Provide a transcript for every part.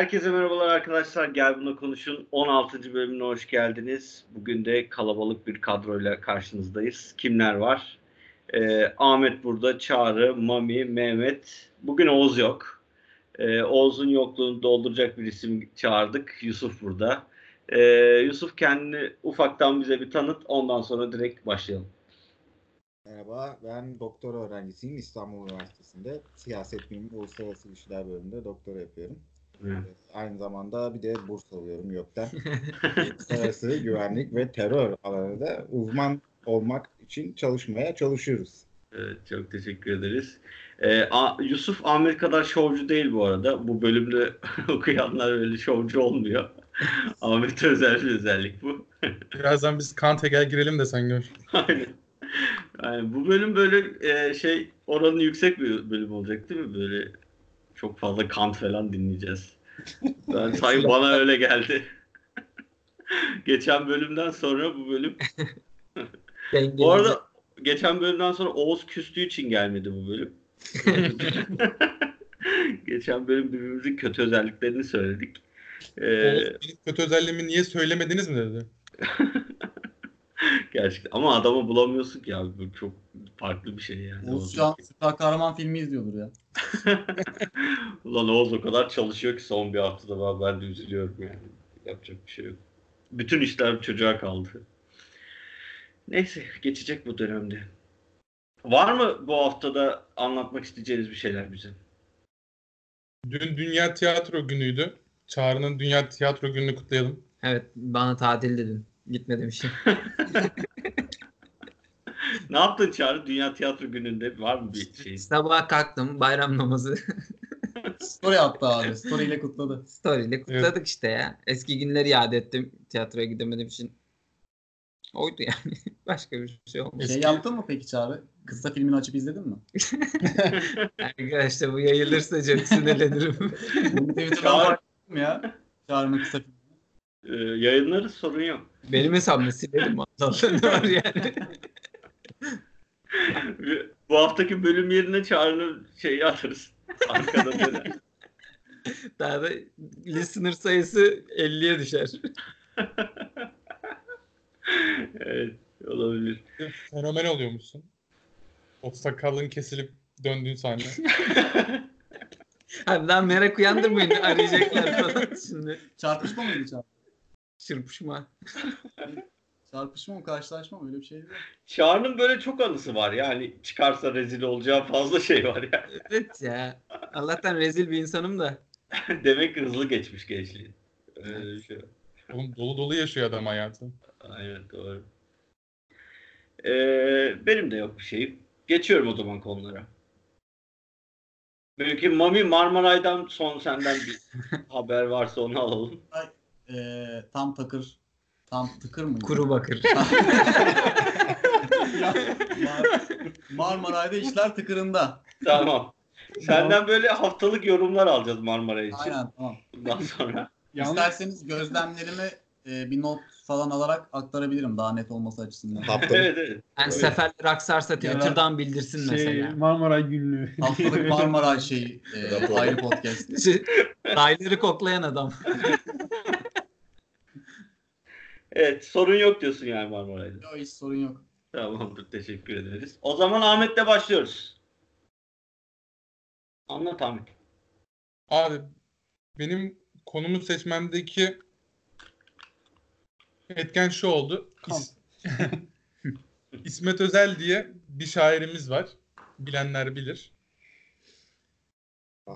Herkese merhabalar arkadaşlar. Gel Buna Konuş'un 16. bölümüne hoş geldiniz. Bugün de kalabalık bir kadroyla karşınızdayız. Kimler var? Ee, Ahmet burada, Çağrı, Mami, Mehmet. Bugün Oğuz yok. Ee, Oğuz'un yokluğunu dolduracak bir isim çağırdık. Yusuf burada. Ee, Yusuf kendini ufaktan bize bir tanıt. Ondan sonra direkt başlayalım. Merhaba, ben doktora öğrencisiyim İstanbul Üniversitesi'nde. Siyaset bilimi uluslararası ilişkiler bölümünde doktora yapıyorum. Evet, aynı zamanda bir de burs alıyorum YÖK'ten. uluslararası güvenlik ve terör alanında uzman olmak için çalışmaya çalışıyoruz. Evet, çok teşekkür ederiz. Ee, A- Yusuf Ahmet kadar şovcu değil bu arada. Bu bölümde okuyanlar öyle şovcu olmuyor. Ahmet özel bir özellik bu. Birazdan biz Kant Hegel girelim de sen gör. Aynen. Yani bu bölüm böyle e, şey oranı yüksek bir bölüm olacak değil mi? Böyle çok fazla Kant falan dinleyeceğiz. Ben sanki bana öyle geldi. Geçen bölümden sonra bu bölüm. bu arada geçen bölümden sonra Oğuz küstüğü için gelmedi bu bölüm. geçen bölüm birbirimizin kötü özelliklerini söyledik. Ee, Oğuz, benim kötü özelliğimi niye söylemediniz mi dedi. Gerçekten ama adamı bulamıyorsun ki abi bu çok farklı bir şey yani. Oğuz şu an süper kahraman filmi izliyordur ya. Ulan Oğuz o kadar çalışıyor ki son bir haftada ben, ben de üzülüyorum yani. Yapacak bir şey yok. Bütün işler çocuğa kaldı. Neyse geçecek bu dönemde. Var mı bu haftada anlatmak isteyeceğiniz bir şeyler bize? Dün Dünya Tiyatro Günü'ydü. Çağrı'nın Dünya Tiyatro Günü'nü kutlayalım. Evet bana tatil dedin. Gitmedim işte. ne yaptın Çağrı? Dünya Tiyatro Günü'nde var mı bir şey? Sabah kalktım bayram namazı. Story attı abi. Story ile kutladı. Story ile kutladık işte ya. Eski günleri yad ettim. Tiyatroya gidemediğim için. Oydu yani. Başka bir şey olmadı. Şey yaptın mı peki Çağrı? Kısa filmini açıp izledin mi? Arkadaşlar bu yayılırsa çok sinirlenirim. Bunu Twitter'dan paylaştım ya. Çağrı'nın kısa filmi. Ee, yayınlarız sorun yok. Benim hesabımı silerim. Allah ne var yani. bu haftaki bölüm yerine Çağrı'nın şeyi atarız. Arkada böyle. Daha da listener sayısı 50'ye düşer. evet olabilir. Fenomen oluyormuşsun. O sakalın kesilip döndüğün sahne. Abi daha merak uyandırmayın arayacaklar falan şimdi. Çarpışma mıydı Çağrı? Çırpışma. Çarpışma mı karşılaşma mı öyle bir şeydi. Çağrı'nın böyle çok anısı var. Yani çıkarsa rezil olacağı fazla şey var yani. Evet ya. Allah'tan rezil bir insanım da. Demek ki hızlı geçmiş gençliği. Öyle bir şey var. Oğlum dolu dolu yaşıyor adam hayatı. Aynen doğru. Ee, benim de yok bir şeyim. Geçiyorum o zaman konulara. Belki Mami Marmaray'dan son senden bir haber varsa onu alalım. Ee, tam takır. Tam tıkır mıydı? Kuru bakır. Ya, Mar- Marmaray'da işler tıkırında. Tamam. Senden böyle haftalık yorumlar alacağız Marmara için. Aynen tamam. Bundan sonra. İsterseniz gözlemlerimi e, bir not falan alarak aktarabilirim daha net olması açısından. Haftalık evet evet. Yani seferler aksarsa Twitter'dan bildirsin Şey, mesela. Marmara günlüğü. Haftalık Marmaray şeyi e, ayrı podcast. Şey, Rayları koklayan adam. Evet sorun yok diyorsun yani Marmaray'da. Yok hiç sorun yok. Tamamdır teşekkür ederiz. O zaman Ahmet'le başlıyoruz. Anlat Ahmet. Abi benim konumu seçmemdeki etken şu oldu. İs- İsmet Özel diye bir şairimiz var. Bilenler bilir.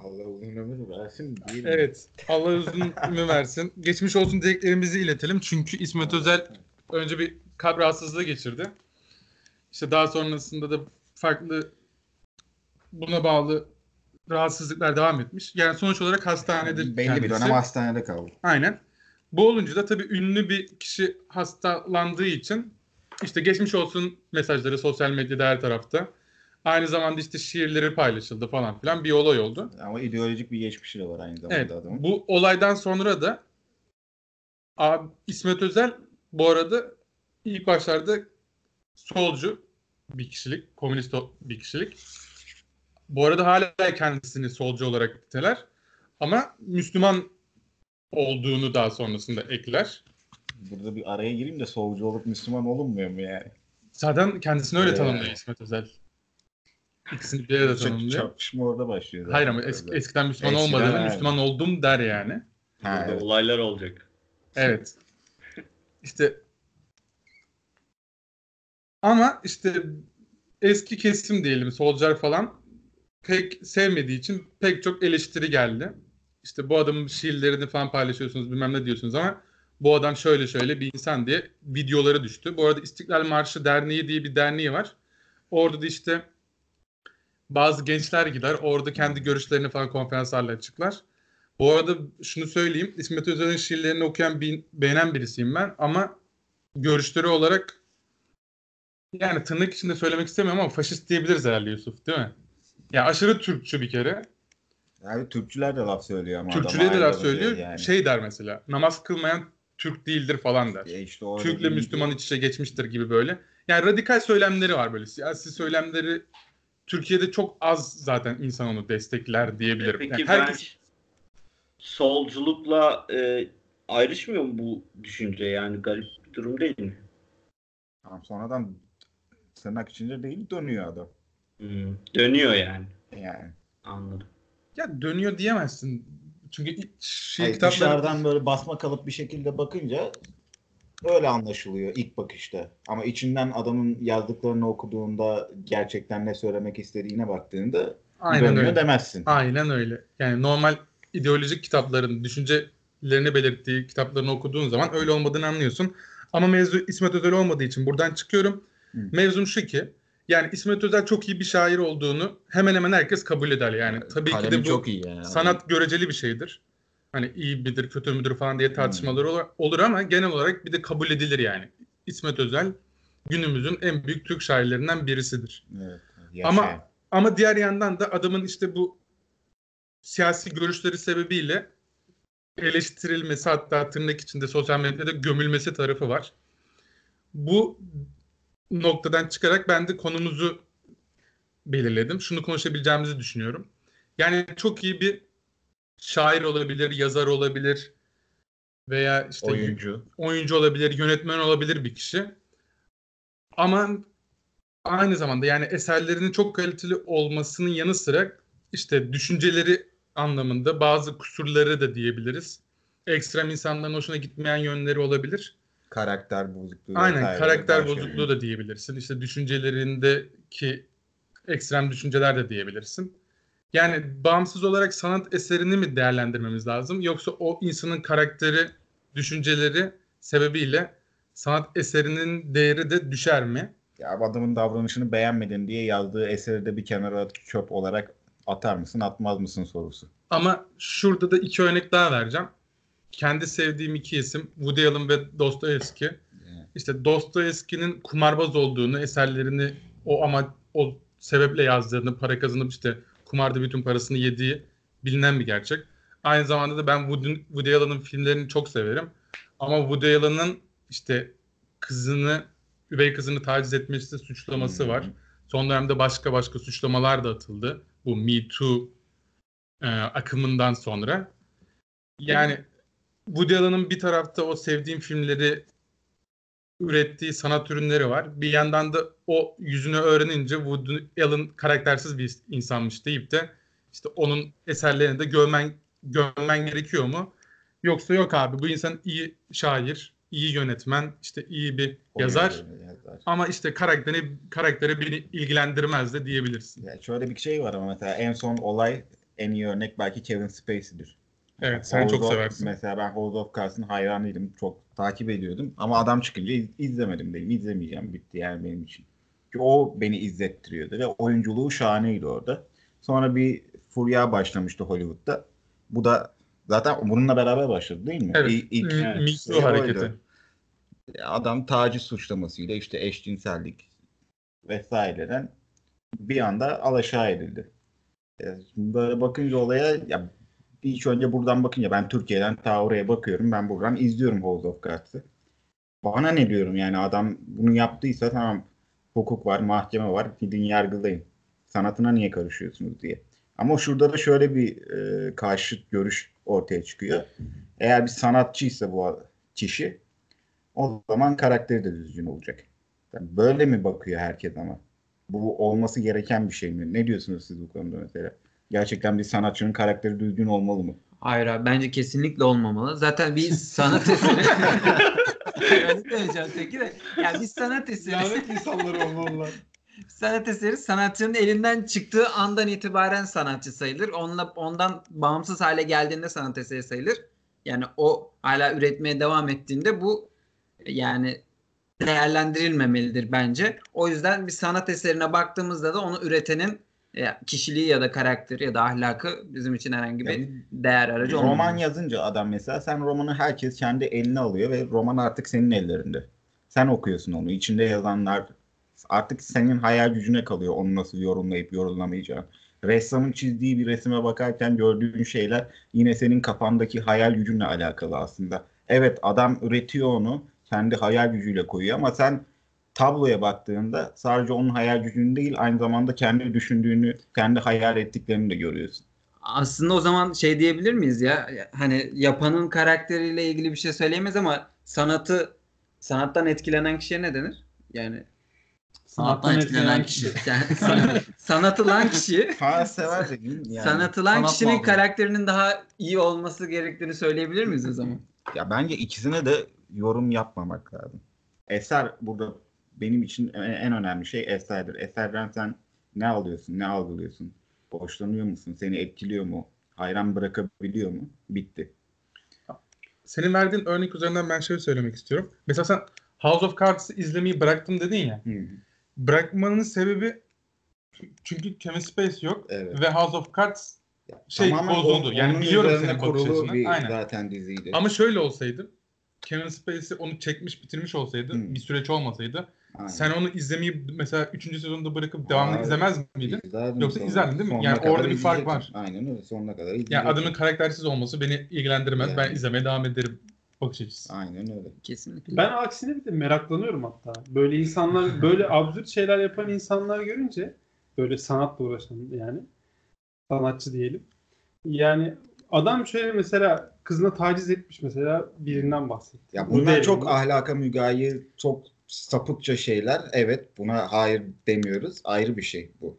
Allah uzun ömür versin. değil? Evet. Allah uzun ömür versin. Geçmiş olsun dileklerimizi iletelim. Çünkü İsmet Özel önce bir kalp rahatsızlığı geçirdi. İşte daha sonrasında da farklı buna bağlı rahatsızlıklar devam etmiş. Yani sonuç olarak hastanede Belli bir kendisi. dönem hastanede kaldı. Aynen. Bu olunca da tabii ünlü bir kişi hastalandığı için işte geçmiş olsun mesajları sosyal medyada her tarafta. Aynı zamanda işte şiirleri paylaşıldı falan filan bir olay oldu. Ama ideolojik bir geçmişi de var aynı zamanda Evet. adamın. Bu olaydan sonra da abi, İsmet Özel bu arada ilk başlarda solcu bir kişilik, komünist bir kişilik. Bu arada hala kendisini solcu olarak niteler. Ama Müslüman olduğunu daha sonrasında ekler. Burada bir araya gireyim de solcu olup Müslüman olunmuyor mu yani? Zaten kendisini öyle Ee. tanımlıyor İsmet Özel. İkisini bir arada tanımlıyor. Çarpışma orada başlıyor. Hayır ama orada. eskiden Müslüman Eskiden olmadığını evet. Müslüman oldum der yani. Ha, evet. olaylar olacak. Evet. İşte ama işte eski kesim diyelim solcular falan pek sevmediği için pek çok eleştiri geldi. İşte bu adamın şiirlerini falan paylaşıyorsunuz bilmem ne diyorsunuz ama bu adam şöyle şöyle bir insan diye videoları düştü. Bu arada İstiklal Marşı Derneği diye bir derneği var. Orada da işte bazı gençler gider. Orada kendi görüşlerini falan konferanslarla açıklar. Bu arada şunu söyleyeyim. İsmet Özel'in şiirlerini okuyan, beğenen birisiyim ben. Ama görüşleri olarak yani tırnak içinde söylemek istemiyorum ama faşist diyebiliriz herhalde Yusuf değil mi? Ya aşırı Türkçü bir kere. Abi Türkçüler de laf söylüyor ama. Türkçülüğe de laf ayrı söylüyor. Yani. Şey der mesela. Namaz kılmayan Türk değildir falan der. Ya işte Türk'le Müslüman iç içe geçmiştir gibi böyle. Yani radikal söylemleri var böyle. Siyasi söylemleri Türkiye'de çok az zaten insan onu destekler diyebilirim. Peki Yani ben herkes solculukla e, ayrışmıyor mu bu düşünce yani garip bir durum değil mi? Tamam, sonradan tırnak içinde değil dönüyor adam. Hmm, Dönüyor yani. Yani. Anladım. ya dönüyor diyemezsin. Çünkü şey Hayır, kitapları dışarıdan böyle basma kalıp bir şekilde bakınca öyle anlaşılıyor ilk bakışta. Ama içinden adamın yazdıklarını okuduğunda gerçekten ne söylemek istediğine baktığında aynen öyle. demezsin. Aynen öyle. Yani normal ideolojik kitapların, düşüncelerini belirttiği kitaplarını okuduğun zaman öyle olmadığını anlıyorsun. Ama mevzu İsmet Özel olmadığı için buradan çıkıyorum. Hı. Mevzum şu ki yani İsmet Özel çok iyi bir şair olduğunu hemen hemen herkes kabul eder. Yani tabii ki Kalemi de bu çok iyi yani. sanat göreceli bir şeydir. Hani iyi midir, kötü müdür falan diye tartışmalar olur, olur ama genel olarak bir de kabul edilir yani. İsmet Özel günümüzün en büyük Türk şairlerinden birisidir. Evet, Ama ama diğer yandan da adamın işte bu siyasi görüşleri sebebiyle eleştirilmesi hatta tırnak içinde sosyal medyada gömülmesi tarafı var. Bu noktadan çıkarak ben de konumuzu belirledim. Şunu konuşabileceğimizi düşünüyorum. Yani çok iyi bir şair olabilir, yazar olabilir veya işte oyuncu. oyuncu olabilir, yönetmen olabilir bir kişi. Ama aynı zamanda yani eserlerinin çok kaliteli olmasının yanı sıra işte düşünceleri anlamında bazı kusurları da diyebiliriz. Ekstrem insanların hoşuna gitmeyen yönleri olabilir. Karakter bozukluğu. Aynen karakter bozukluğu da diyebilirsin. İşte düşüncelerindeki ekstrem düşünceler de diyebilirsin. Yani bağımsız olarak sanat eserini mi değerlendirmemiz lazım yoksa o insanın karakteri, düşünceleri sebebiyle sanat eserinin değeri de düşer mi? Ya adamın davranışını beğenmedin diye yazdığı eseri de bir kenara çöp olarak atar mısın atmaz mısın sorusu. Ama şurada da iki örnek daha vereceğim. Kendi sevdiğim iki isim Woody Allen ve Dostoyevski. Evet. İşte Dostoyevski'nin kumarbaz olduğunu, eserlerini o ama o sebeple yazdığını, para kazanıp işte kumarda bütün parasını yediği bilinen bir gerçek. Aynı zamanda da ben Woody, Woody Allen'ın filmlerini çok severim. Ama Woody Allen'ın işte kızını, üvey kızını taciz etmesi suçlaması Hmm. var. Son dönemde başka başka suçlamalar da atıldı. Bu Me Too e, akımından sonra. Yani Woody Allen'ın bir tarafta o sevdiğim filmleri ürettiği sanat ürünleri var. Bir yandan da o yüzünü öğrenince Woody Allen karaktersiz bir insanmış deyip de işte onun eserlerini de görmen görmen gerekiyor mu? Yoksa yok abi bu insan iyi şair, iyi yönetmen, işte iyi bir yazar yazar. ama işte karakteri karakteri beni ilgilendirmez de diyebilirsin. Ya şöyle bir şey var ama mesela en son olay en iyi örnek belki Kevin Spacey'dir. Evet sen House çok of- seversin. Mesela ben House of Cards'ın hayranıydım. Çok takip ediyordum. Ama adam çıkınca iz- izlemedim dedim. İzlemeyeceğim bitti yani benim için. Çünkü o beni izlettiriyordu ve oyunculuğu şahaneydi orada. Sonra bir furya başlamıştı Hollywood'da. Bu da zaten bununla beraber başladı değil mi? Evet. İ- ilk evet, mikro şey hareketi. oydu. adam taciz suçlamasıyla işte eşcinsellik vesaireden bir anda alaşağı edildi. E, Böyle bakınca olaya ya ilk önce buradan bakınca ben Türkiye'den ta oraya bakıyorum. Ben buradan izliyorum House of Cards'ı. Bana ne diyorum yani adam bunu yaptıysa tamam hukuk var, mahkeme var. Gidin yargılayın. Sanatına niye karışıyorsunuz diye. Ama şurada da şöyle bir e, karşıt görüş ortaya çıkıyor. Eğer bir sanatçıysa bu kişi o zaman karakteri de düzgün olacak. Yani böyle mi bakıyor herkes ama? Bu olması gereken bir şey mi? Ne diyorsunuz siz bu konuda mesela? Gerçekten bir sanatçının karakteri düzgün olmalı mı? Hayır abi bence kesinlikle olmamalı. Zaten bir sanat eseri. ben demeyeceğim peki de. Yani bir sanat eseri. Lanet insanlar olmalılar. sanat eseri sanatçının elinden çıktığı andan itibaren sanatçı sayılır. Onunla, ondan bağımsız hale geldiğinde sanat eseri sayılır. Yani o hala üretmeye devam ettiğinde bu yani değerlendirilmemelidir bence. O yüzden bir sanat eserine baktığımızda da onu üretenin kişiliği ya da karakteri ya da ahlakı bizim için herhangi bir Yani değer aracı olmamalı. Roman yazınca adam mesela sen romanı herkes kendi eline alıyor ve roman artık senin ellerinde. Sen okuyorsun onu. İçinde yazanlar artık senin hayal gücüne kalıyor onu nasıl yorumlayıp yorumlamayacağın. Ressamın çizdiği bir resime bakarken gördüğün şeyler yine senin kafandaki hayal gücünle alakalı aslında. Evet adam üretiyor onu kendi hayal gücüyle koyuyor ama sen tabloya baktığında sadece onun hayal gücünü değil aynı zamanda kendi düşündüğünü, kendi hayal ettiklerini de görüyorsun. Aslında o zaman şey diyebilir miyiz ya hani yapanın karakteriyle ilgili bir şey söyleyemez ama sanatı sanattan etkilenen kişiye ne denir? Yani Sanattan etkilenen kişi. yani san- sanatılan kişi Sanat sever? Yani. sanatılan sanat kişinin karakterinin daha iyi olması gerektiğini söyleyebilir miyiz o zaman? Ya bence ikisine de yorum yapmamak lazım. Eser burada benim için en önemli şey eserdir. Eserden sen ne alıyorsun, ne algılıyorsun? Hoşlanıyor musun? Seni etkiliyor mu? Hayran bırakabiliyor mu? Bitti. Senin verdiğin örnek üzerinden ben şöyle söylemek istiyorum. Mesela sen House of Cards'ı izlemeyi bıraktım dedin ya. Hı, Bırakmanın sebebi çünkü Kevin Spacey yok Evet. ve House of Cards şey Tamamen bozuldu. o- yani biliyorum senin bakış açını. Aynen. zaten diziydi. Ama şöyle olsaydı Kevin Spacey onu çekmiş bitirmiş olsaydı Hı. bir süreç olmasaydı Aynen. sen onu izlemeyi mesela 3. sezonda bırakıp devamını Aa, izlemez miydin? İzlerdim Yoksa sonra. izlerdin değil mi? Sonuna Yani orada bir fark var. Aynen öyle. Sonuna kadar Yani izleyecektim. adamın karaktersiz olması beni ilgilendirmez. Yani. Ben izlemeye devam ederim bakış açısı. Aynen öyle. Kesinlikle. Ben aksine bir de meraklanıyorum hatta. Böyle insanlar, böyle absürt şeyler yapan insanlar görünce böyle sanatla uğraşan yani sanatçı diyelim. Yani adam şöyle mesela kızına taciz etmiş mesela birinden bahsetti. Ya Bu bunlar değil çok mi? ahlaka mügayir, çok sapıkça şeyler. Evet buna hayır demiyoruz. Ayrı bir şey bu.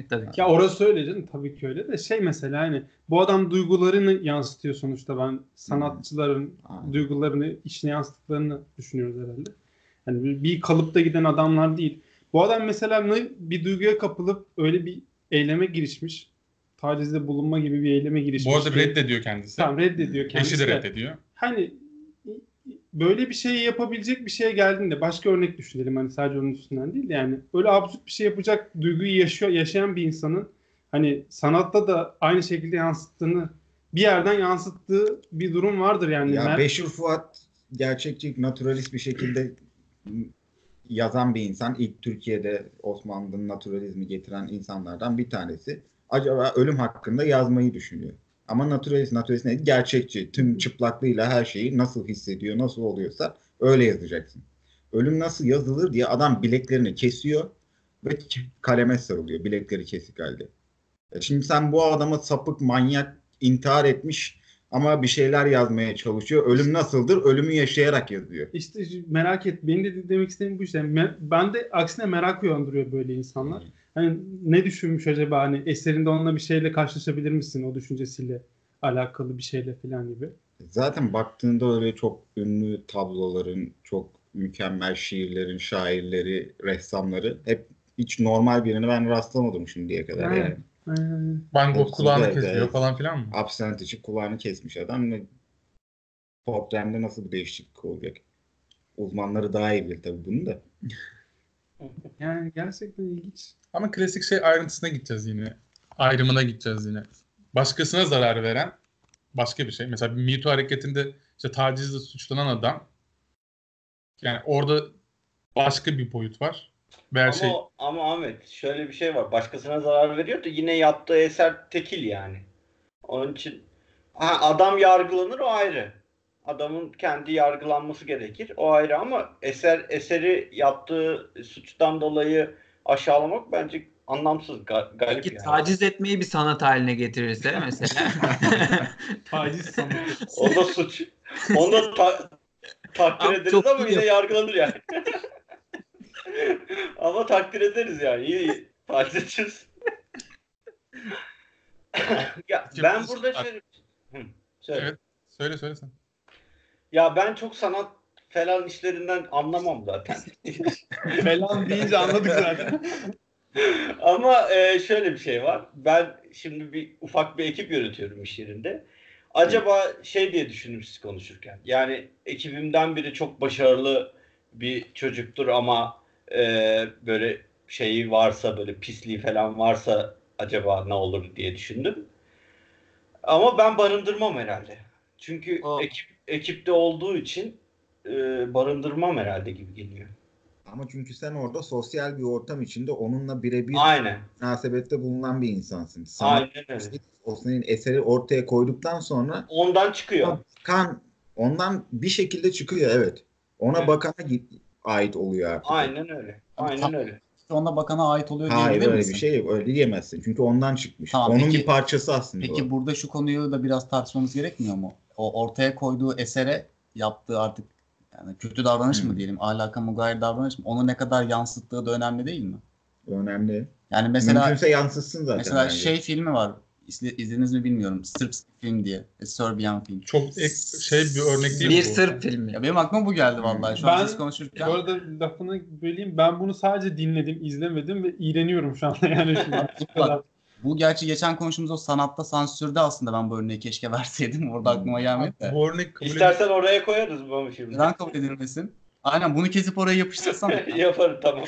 E, tabii ki. Ya orası öyle canım tabii ki öyle de şey mesela hani bu adam duygularını yansıtıyor sonuçta ben sanatçıların Aynen. duygularını içine yansıttıklarını düşünüyoruz herhalde. Yani bir- kalıpta giden adamlar değil. Bu adam mesela ne- bir duyguya kapılıp öyle bir eyleme girişmiş. Tacizde bulunma gibi bir eyleme girişmiş. Bu arada reddediyor kendisi. Tamam reddediyor kendisi. Eşi de de. reddediyor. Hani böyle bir şeyi yapabilecek bir şeye geldiğinde başka örnek düşünelim hani sadece onun üstünden değil de yani böyle absürt bir şey yapacak duyguyu yaşıyor yaşayan bir insanın hani sanatta da aynı şekilde yansıttığını bir yerden yansıttığı bir durum vardır yani. Ya Mer- Beşir Fuat gerçekçi, naturalist bir şekilde yazan bir insan. İlk Türkiye'de Osmanlı'nın naturalizmi getiren insanlardan bir tanesi. Acaba ölüm hakkında yazmayı düşünüyor. Ama naturalist, naturalist ne? Gerçekçi. Tüm çıplaklığıyla her şeyi nasıl hissediyor, nasıl oluyorsa öyle yazacaksın. Ölüm nasıl yazılır diye adam bileklerini kesiyor ve kaleme sarılıyor bilekleri kesik halde. E Şimdi sen bu adama sapık, manyak, intihar etmiş ama bir şeyler yazmaya çalışıyor. Ölüm nasıldır? Ölümü yaşayarak yazıyor. İşte merak et. Benim de demek istediğim bu işte. Ben de aksine merak uyandırıyor böyle insanlar. Hani ne düşünmüş acaba hani eserinde onunla bir şeyle karşılaşabilir misin o düşüncesiyle alakalı bir şeyle falan gibi. Zaten baktığında öyle çok ünlü tabloların, çok mükemmel şiirlerin, şairleri, ressamları hep hiç normal birine ben rastlamadım şimdiye kadar Yani. yani. Van Gogh kulağını de- kesiyor falan filan mı? Absent için kulağını kesmiş adam ve portremde nasıl bir değişiklik olacak? Uzmanları daha iyi bilir tabii bunu da. yani gerçekten ilginç. Ama klasik şey ayrıntısına gideceğiz yine. Ayrımına gideceğiz yine. Başkasına zarar veren başka bir şey. Mesela bir Me Too hareketinde işte tacizle suçlanan adam yani orada başka bir boyut var. Ve her Ama, şey ama Ahmet şöyle bir şey var. Başkasına zarar veriyor da yine yaptığı eser tekil yani. Onun için ha, adam yargılanır o ayrı. Adamın kendi yargılanması gerekir. O ayrı ama eser eseri yaptığı suçtan dolayı aşağılamak bence anlamsız, ga- garip Peki yani. taciz etmeyi bir sanat haline getirirse mesela. Taciz sanatı. O da suç. Onu da ta- takdir Abi ederiz çok ama yine yargılanır yani. ama takdir ederiz yani. İyi, iyi. Taciz ederiz. ya ben burada şöyle... Hı, söyle. Evet. Söyle söyle sen. Ya ben çok sanat falan işlerinden anlamam zaten. Falan deyince anladık zaten. Ama e, şöyle bir şey var. Ben şimdi bir ufak bir ekip yönetiyorum iş yerinde. Acaba şey diye düşündüm siz konuşurken. Yani ekibimden biri çok başarılı bir çocuktur ama e, böyle şeyi varsa böyle pisliği falan varsa acaba ne olur diye düşündüm. Ama ben barındırmam herhalde. Çünkü O- ekip ekipte olduğu için e, barındırmam herhalde gibi geliyor. Ama çünkü sen orada sosyal bir ortam içinde onunla birebir münasebette bulunan bir insansın. Sanat, Aynen öyle. o senin eseri ortaya koyduktan sonra Ondan çıkıyor. kan ondan bir şekilde çıkıyor evet. Ona Evet. bakana git, ait oluyor artık. Aynen öyle. Aynen öyle. İşte ona bakana ait oluyor Hayır diyebilir öyle misin? bir şey yok. Öyle diyemezsin. Çünkü ondan çıkmış. Tamam, Onun peki- bir parçası aslında Peki o. burada şu konuyu da biraz tartışmamız gerekmiyor mu? O ortaya koyduğu esere yaptığı artık yani kötü davranış Hmm. mı diyelim, ahlaka mugayir davranış mı? Onu ne kadar yansıttığı da önemli değil mi? Önemli. Yani mesela Mümkünse yansıtsın zaten. mesela bence. şey filmi var. İzle, izlediniz mi bilmiyorum. Sırp film diye. A Serbian film. Çok ek- şey bir örnek değil bir bu. Sırp filmi. Ya benim aklıma bu geldi vallahi. Şu an Ben- siz konuşurken. Bu arada lafını böleyim. Ben bunu sadece dinledim, izlemedim ve iğreniyorum şu anda yani. Bu kadar. Bu gerçi geçen konuştuğumuz o sanatta sansürde aslında ben bu örneği keşke verseydim. Orada aklıma gelmedi de. Bu örnek kabul İstersen oraya koyarız bu şimdi. Neden kabul edilmesin? Aynen bunu kesip oraya yapıştırsam. Yaparım tamam.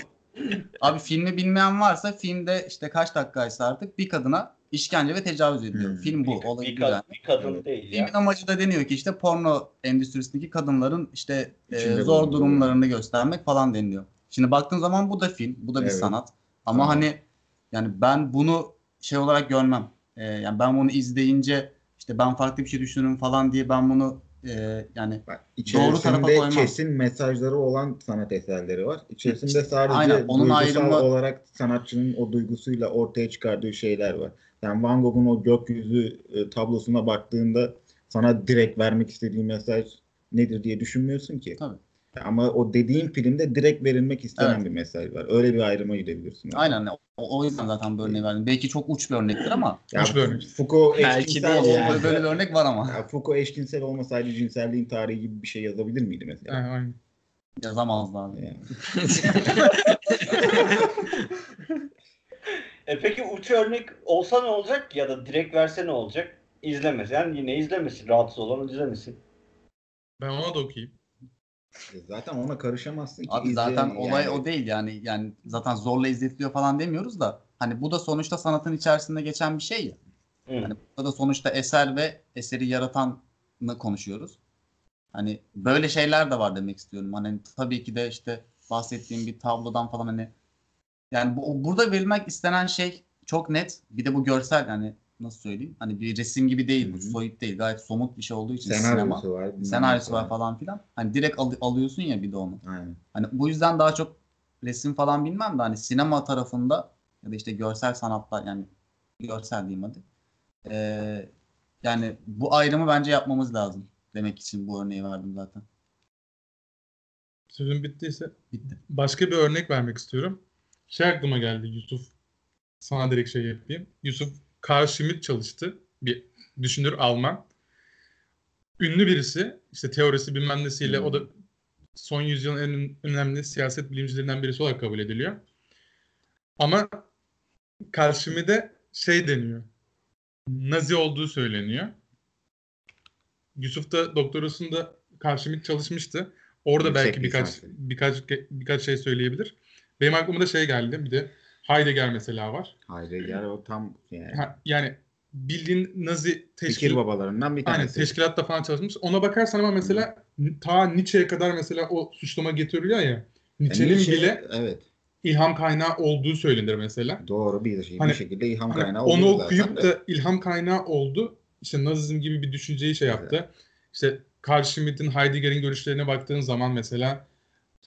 Abi filmi bilmeyen varsa filmde işte kaç dakikaysa artık bir kadına işkence ve tecavüz ediliyor. Hmm. Film bu. Bir, Olayı bir, güzel. kad- bir kadın Evet. değil ya. Filmin amacı da deniyor ki işte porno endüstrisindeki kadınların işte e, zor bulunduğu. durumlarını göstermek falan deniliyor. Şimdi baktığın zaman bu da film, bu da bir Evet. sanat. Ama Tamam. hani yani ben bunu şey olarak görmem. E, yani ben bunu izleyince işte ben farklı bir şey düşünürüm falan diye ben bunu e, yani Bak, Doğru tarafa koymam. kesin mesajları olan sanat eserleri var. İçerisinde sadece Aynen, onun duygusal ayrımı- olarak sanatçının o duygusuyla ortaya çıkardığı şeyler var. Yani Van Gogh'un o gökyüzü e, tablosuna baktığında sana direkt vermek istediği mesaj nedir diye düşünmüyorsun ki. Tabii. Ama o dediğin filmde direkt verilmek istenen Evet. bir mesaj var. Öyle bir ayrıma gidebilirsin. aynen o, o yüzden zaten bu örneği verdim. Belki çok uç bir örnektir ama Ya, Hoş bir örnek. Foucault Belki eşcinsel değil yani. böyle, böyle bir örnek var ama Ya Foucault eşcinsel olmasaydı cinselliğin tarihi gibi bir şey yazabilir miydi mesela? Aynen. yazamazdı abi. Yani. E peki uç örnek olsa ne olacak ya da direkt verse ne olacak? İzlemez. Yani yine izlemesin. Rahatsız olan izlemesin. Ben ona da okuyayım. E, Zaten ona karışamazsın ki. Abi zaten olay yani- o değil yani yani zaten zorla izletiliyor falan demiyoruz da hani bu da sonuçta sanatın içerisinde geçen bir şey ya. Hı. Hani burada da sonuçta eser ve eseri yaratanı konuşuyoruz. Hani böyle şeyler de var demek istiyorum. Hani tabii ki de işte bahsettiğim bir tablodan falan hani yani bu, burada verilmek istenen şey çok net. Bir de bu görsel yani nasıl söyleyeyim? Hani bir resim gibi değil bu. Soyut değil. Gayet somut bir şey olduğu için sinema. senaryosu var. bilmem Senaryosu var falan filan. Hani direkt al- alıyorsun ya bir de onu. Aynen. Hani bu yüzden daha çok resim falan bilmem de hani sinema tarafında ya da işte görsel sanatlar yani görsel diyeyim hadi. Ee, yani bu ayrımı bence yapmamız lazım demek için bu örneği verdim zaten. Sözüm bittiyse Bitti. başka bir örnek vermek istiyorum. Şey aklıma geldi Yusuf. Sana direkt şey yapayım. Yusuf Karl Schmitt çalıştı. Bir düşünür Alman. Ünlü birisi. işte teorisi bilmem nesiyle Hmm. o da son yüzyılın en önemli siyaset bilimcilerinden birisi olarak kabul ediliyor. Ama Karl Schmitt'e şey deniyor. Nazi olduğu söyleniyor. Yusuf da doktorasında Karl Schmitt çalışmıştı. Orada Yüksek belki birkaç lisanslı. birkaç birkaç şey söyleyebilir. Benim aklıma da şey geldi. Bir de Heidegger mesela var. Yani o tam yani Ha, yani bildiğin Nazi fikir teşkil babalarından bir Aynen tanesi. teşkilatta falan çalışmış. Ona bakarsan ama mesela ta Nietzsche'ye kadar mesela o suçlama getiriliyor ya. Yani Nietzsche'nin Nietzsche- bile evet ilham kaynağı olduğu söylenir mesela. doğru bir şey Hani- bir şekilde ilham Hani kaynağı onu okuyup de. da ilham kaynağı oldu. İşte Nazizm gibi bir düşünceyi şey yaptı. İşte Karl Schmitt'in Heidegger'in görüşlerine baktığın zaman mesela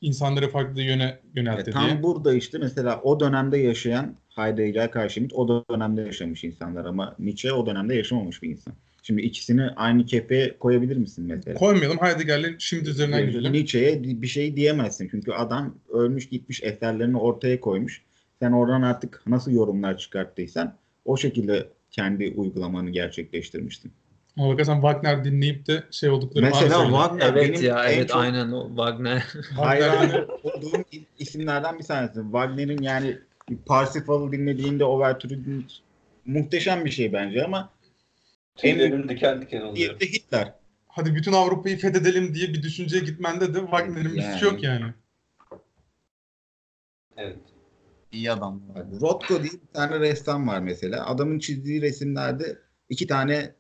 insanları farklı yöne yöneltti tam diye. burada işte mesela o dönemde yaşayan Heidegger, Schmitt o dönemde yaşamış insanlar ama Nietzsche o dönemde yaşamamış bir insan. Şimdi ikisini aynı kefeye koyabilir misin mesela? Koymayalım. Heidegger'le şimdi üzerinden gidelim. Nietzsche'ye bir şey diyemezsin. Çünkü adam ölmüş gitmiş eserlerini ortaya koymuş. Sen oradan artık nasıl yorumlar çıkarttıysan o şekilde kendi uygulamanı gerçekleştirmiştin. Ama bakarsan Wagner dinleyip de şey oldukları Mesela var. Wagner Evet benim ya en evet çok aynen o Wagner. hayranı olduğum isimlerden bir tanesi. Wagner'in yani Parsifal'ı dinlediğinde Overture'u din- muhteşem bir şey bence ama Tüylerim diken diken oluyor. bir de Hitler. Hadi bütün Avrupa'yı fethedelim diye bir düşünceye gitmende de Wagner'in bir Yani. suçu yok yani. Evet. İyi adam. Rothko diye bir tane ressam var mesela. Adamın çizdiği resimlerde iki tane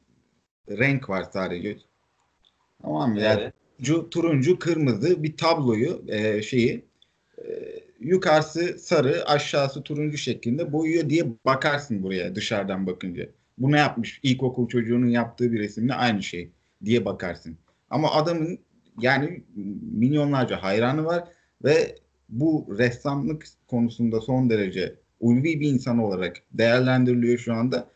renk var sadece. Tamam mı? Yani Evet. turuncu, turuncu, kırmızı bir tabloyu e, şeyi e, yukarısı sarı, aşağısı turuncu şeklinde boyuyor diye bakarsın buraya dışarıdan bakınca. Bu ne yapmış? İlkokul çocuğunun yaptığı bir resimle aynı şey diye bakarsın. Ama adamın yani milyonlarca hayranı var ve bu ressamlık konusunda son derece ulvi bir insan olarak değerlendiriliyor şu anda.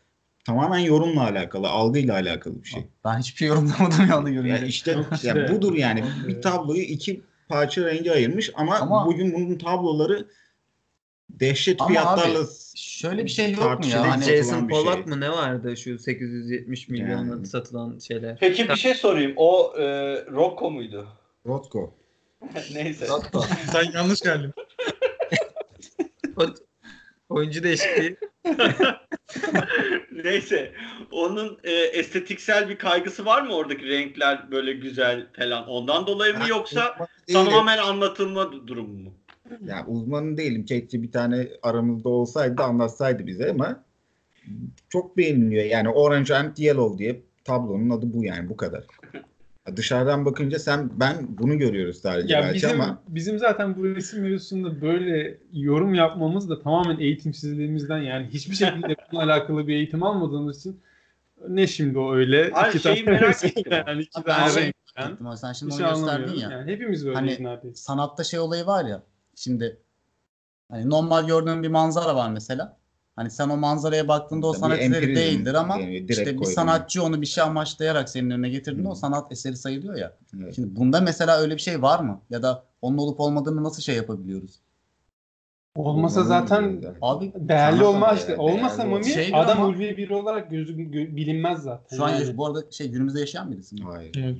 Tamamen yorumla alakalı, algıyla alakalı bir şey. Ben hiçbir şey yorumlamadım ya da görünce. Yani işte, İşte. yani budur yani. Bir tabloyu iki parça rengi ayırmış ama, Ama- bugün bunun tabloları dehşet Ama fiyatlarla abi, Şöyle bir şey yok mu ya? Hani Jason bir şey. Pollock mu ne vardı şu 870 milyona Yani. satılan şeyler. Peki bir şey sorayım. O e, Rocco muydu? Rothko. Neyse. Sen yanlış geldin. O, oyuncu değişikliği. Neyse. Onun e, estetiksel bir kaygısı var mı oradaki renkler böyle güzel falan? Ondan dolayı mı yoksa tamamen anlatılma durumu mu? Yani uzmanı değilim. Keşke bir tane aramızda olsaydı anlatsaydı bize ama çok beğeniliyor. Yani Orange and Yellow diye tablonun adı bu yani bu kadar. Dışarıdan bakınca sen ben bunu görüyoruz sadece Ya belki bizim ama bizim zaten bu resim mevzusunda böyle yorum yapmamız da tamamen eğitimsizliğimizden yani hiçbir şekilde bununla alakalı bir eğitim almadığımız için ne şimdi o öyle Hayır, iki şeyi merak ettim. yani iki tane şey- renk. Gittim, sen şimdi onu şey gösterdin ya. Yani hepimiz böyleyiz Hani- neredeyse. Sanatta şey olayı var ya. Şimdi hani normal gördüğün bir manzara var mesela. Hani sen o manzaraya baktığında o Tabii sanat eseri değildir ama yani direkt işte bir koydum. sanatçı onu bir şey amaçlayarak senin önüne getirdiğinde Hı. o sanat eseri sayılıyor ya. Evet. Şimdi bunda mesela öyle bir şey var mı? Ya da onun olup olmadığını nasıl şey yapabiliyoruz? Olmasa Olmanın zaten. Abi değerli ama işte. ya, Olmasa değerli Mami Şeydir adam ama- ulvi biri olarak gözü gö- bilinmez zaten. şu an yani. bu arada şey günümüzde yaşayan birisi mi? Hayır. Evet.